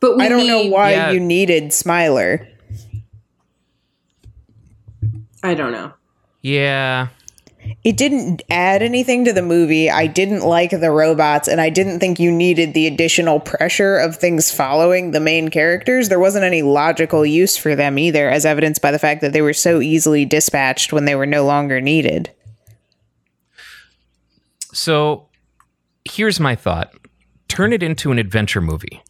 but we I don't know why Yeah. you needed Smiler. I don't know yeah It didn't add anything to the movie. I didn't like the robots, and I didn't think you needed the additional pressure of things following the main characters. There wasn't any logical use for them either, as evidenced by the fact that they were so easily dispatched when they were no longer needed. So here's my thought turn it into an adventure movie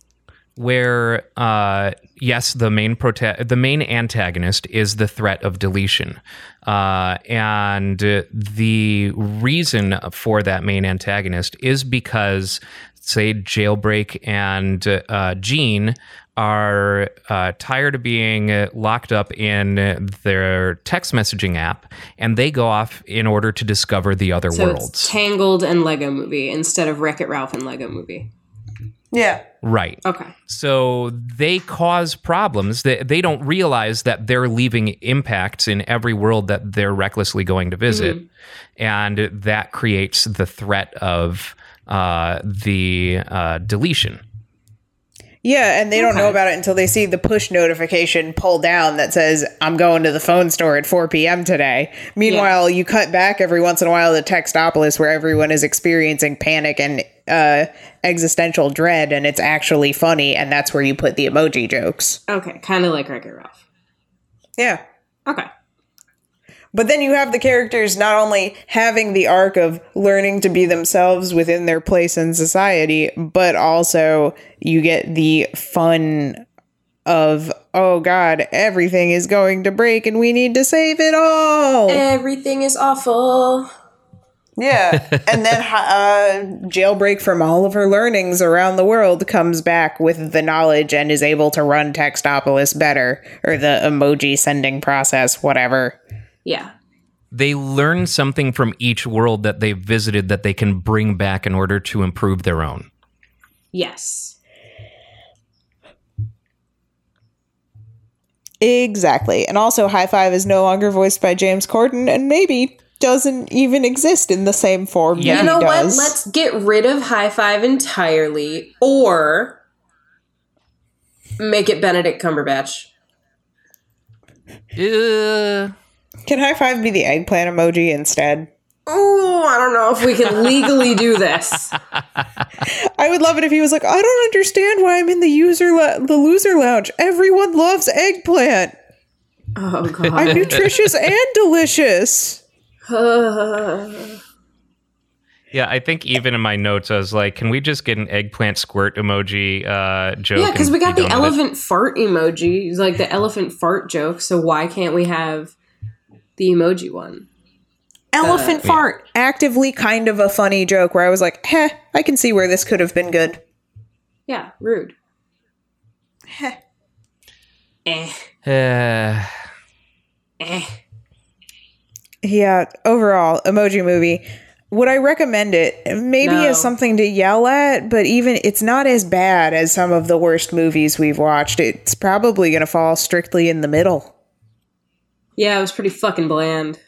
where uh, yes the main prota- the main antagonist is the threat of deletion. Uh, and the reason for that main antagonist is because say jailbreak and uh, Gene are uh, tired of being uh, locked up in their text messaging app and they go off in order to discover the other so worlds. It's Tangled and Lego movie instead of Wreck It Ralph and Lego movie. Yeah. Right. Okay. So they cause problems. They, they don't realize that they're leaving impacts in every world that they're recklessly going to visit. And that creates the threat of uh, the uh, deletion. Yeah, and they don't know about it until they see the push notification pull down that says, I'm going to the phone store at 4 p.m. today. Meanwhile, you cut back every once in a while to Textopolis where everyone is experiencing panic and uh, existential dread, and it's actually funny, and that's where you put the emoji jokes. Okay. Kind of like Wreck It Ralph. Yeah. Okay. But then you have the characters not only having the arc of learning to be themselves within their place in society, but also you get the fun of, oh God, everything is going to break and we need to save it all. Everything is awful. Yeah. and then uh, Jailbreak from all of her learnings around the world comes back with the knowledge and is able to run Textopolis better, or the emoji sending process, whatever. Yeah. They learn something from each world that they've visited that they can bring back in order to improve their own. Yes. Exactly. And also, High Five is no longer voiced by James Corden and maybe doesn't even exist in the same form Yeah. that You know he what? Let's get rid of high five entirely or make it Benedict Cumberbatch. Uh, Can High Five be the eggplant emoji instead? Oh, I don't know if we can legally do this. I would love it if he was like, I don't understand why I'm in the user lo- the loser lounge. Everyone loves eggplant. Oh god. I'm nutritious and delicious. yeah, I think even in my notes, I was like, can we just get an eggplant squirt emoji uh, joke? yeah, because we got the done it? elephant fart emoji, like the elephant fart joke. So why can't we have the emoji one? Elephant fart. Actively kind of a funny joke where I was like, heh, I can see where this could have been good. Yeah, rude. Heh. Eh, Uh, eh. Yeah, overall, emoji movie. Would I recommend it? Maybe No. as something to yell at, but even it's not as bad as some of the worst movies we've watched. It's probably going to fall strictly in the middle. Yeah, it was pretty fucking bland.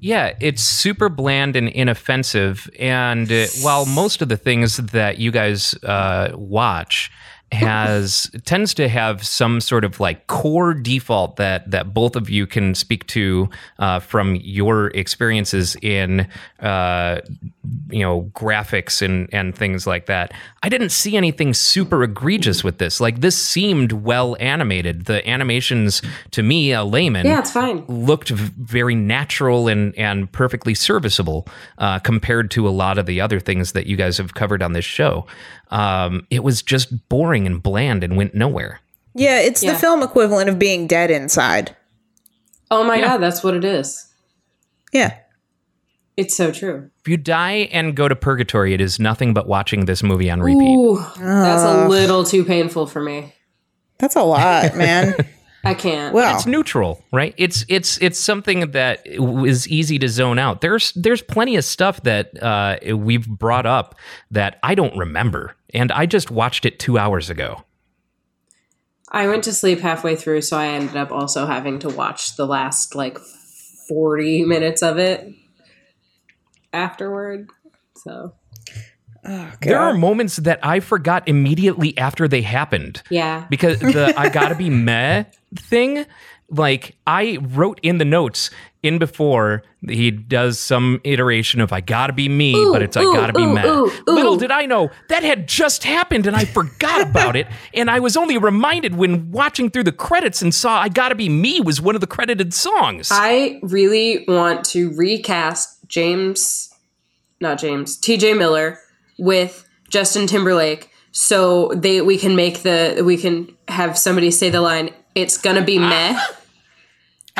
Yeah, it's super bland and inoffensive. And uh, while most of the things that you guys uh, watch has tends to have some sort of like core default that that both of you can speak to uh, from your experiences in uh, you know graphics and and things like that. I didn't see anything super egregious with this. Like this seemed well animated. The animations to me, a layman, Yeah, it's fine. looked very natural and and perfectly serviceable uh, compared to a lot of the other things that you guys have covered on this show. Um, it was just boring and bland and went nowhere. Yeah, it's Yeah. the film equivalent of being dead inside. Oh my god, that's what it is. Yeah. It's so true. If you die and go to purgatory, it is nothing but watching this movie on repeat. Ooh, that's a little too painful for me. That's a lot, man. I can't. Well, It's neutral, right? It's it's it's something that is easy to zone out. There's there's plenty of stuff that uh, we've brought up that I don't remember, and I just watched it two hours ago. I went to sleep halfway through, so I ended up also having to watch the last like 40 minutes of it afterward. So, oh, There are moments that I forgot immediately after they happened yeah. because the I gotta be meh thing, like I wrote in the notes in before he does some iteration of I gotta be me, Ooh, but it's I gotta be ooh, meh. ooh, ooh. Little did I know that had just happened and I forgot about it. And I was only reminded when watching through the credits and saw I gotta be me was one of the credited songs. I really want to recast James, not James, TJ Miller with Justin Timberlake so they we can make the we can have somebody say the line it's gonna be meh. Ah.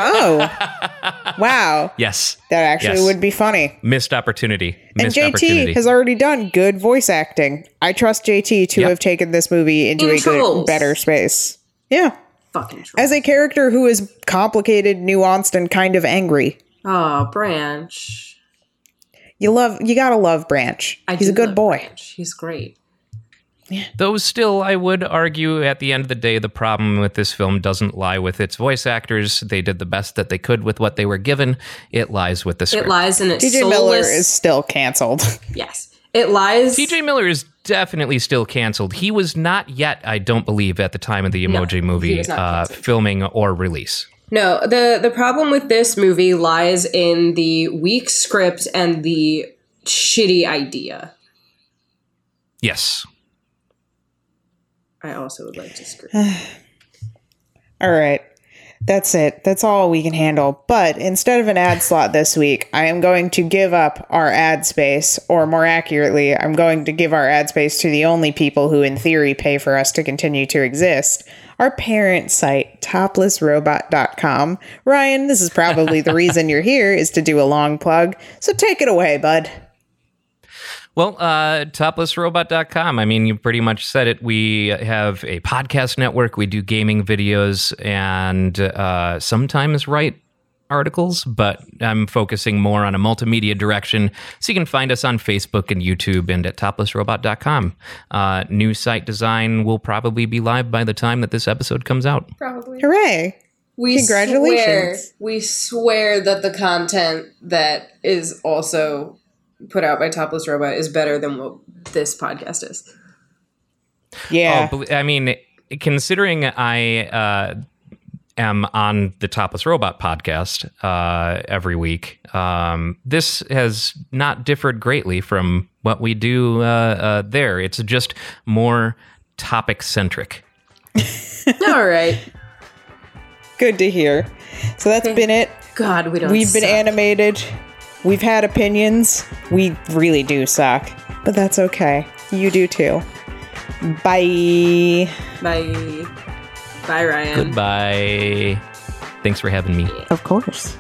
Oh. wow. yes. That actually Yes. would be funny. Missed opportunity. And JT opportunity. has already done good voice acting. I trust JT to Yep. have taken this movie into In a good, better space. Yeah. Fucking troll. As a character who is complicated, nuanced, and kind of angry. Oh, Branch. You love you gotta love Branch. I He's a good boy. Branch. He's great. Yeah. Though still, I would argue at the end of the day, the problem with this film doesn't lie with its voice actors. They did the best that they could with what they were given. It lies with the script. It lies in its TJ soulless. Miller is still canceled. yes. It lies. TJ Miller is definitely still canceled. He was not yet, I don't believe, at the time of the Emoji he movie uh, filming or release. No, the the problem with this movie lies in the weak script and the shitty idea. Yes. I also would like to scream. All right. That's it. That's all we can handle. But instead of an ad slot this week, I am going to give up our ad space, or more accurately, I'm going to give our ad space to the only people who, in theory, pay for us to continue to exist. Our parent site, toplessrobot.com. Ryan, this is probably the reason you're here, is to do a long plug. So take it away, bud. Well, uh, toplessrobot.com. I mean, you pretty much said it. We have a podcast network. We do gaming videos and uh, sometimes write articles, but I'm focusing more on a multimedia direction. So you can find us on Facebook and YouTube and at toplessrobot.com. Uh, new site design will probably be live by the time that this episode comes out. Probably. Hooray. We Congratulations. Swear, we swear that the content that is also put out by Topless Robot is better than what this podcast is. Yeah. Oh, I mean, considering I uh, am on the Topless Robot podcast uh, every week, um, this has not differed greatly from what we do uh, uh, there. It's just more topic centric. All right. Good to hear. So that's been it. God, we don't. We've been suck. animated. We've had opinions. We really do suck. But that's okay. You do too. Bye. Bye. Bye, Ryan. Goodbye. Thanks for having me. Of course.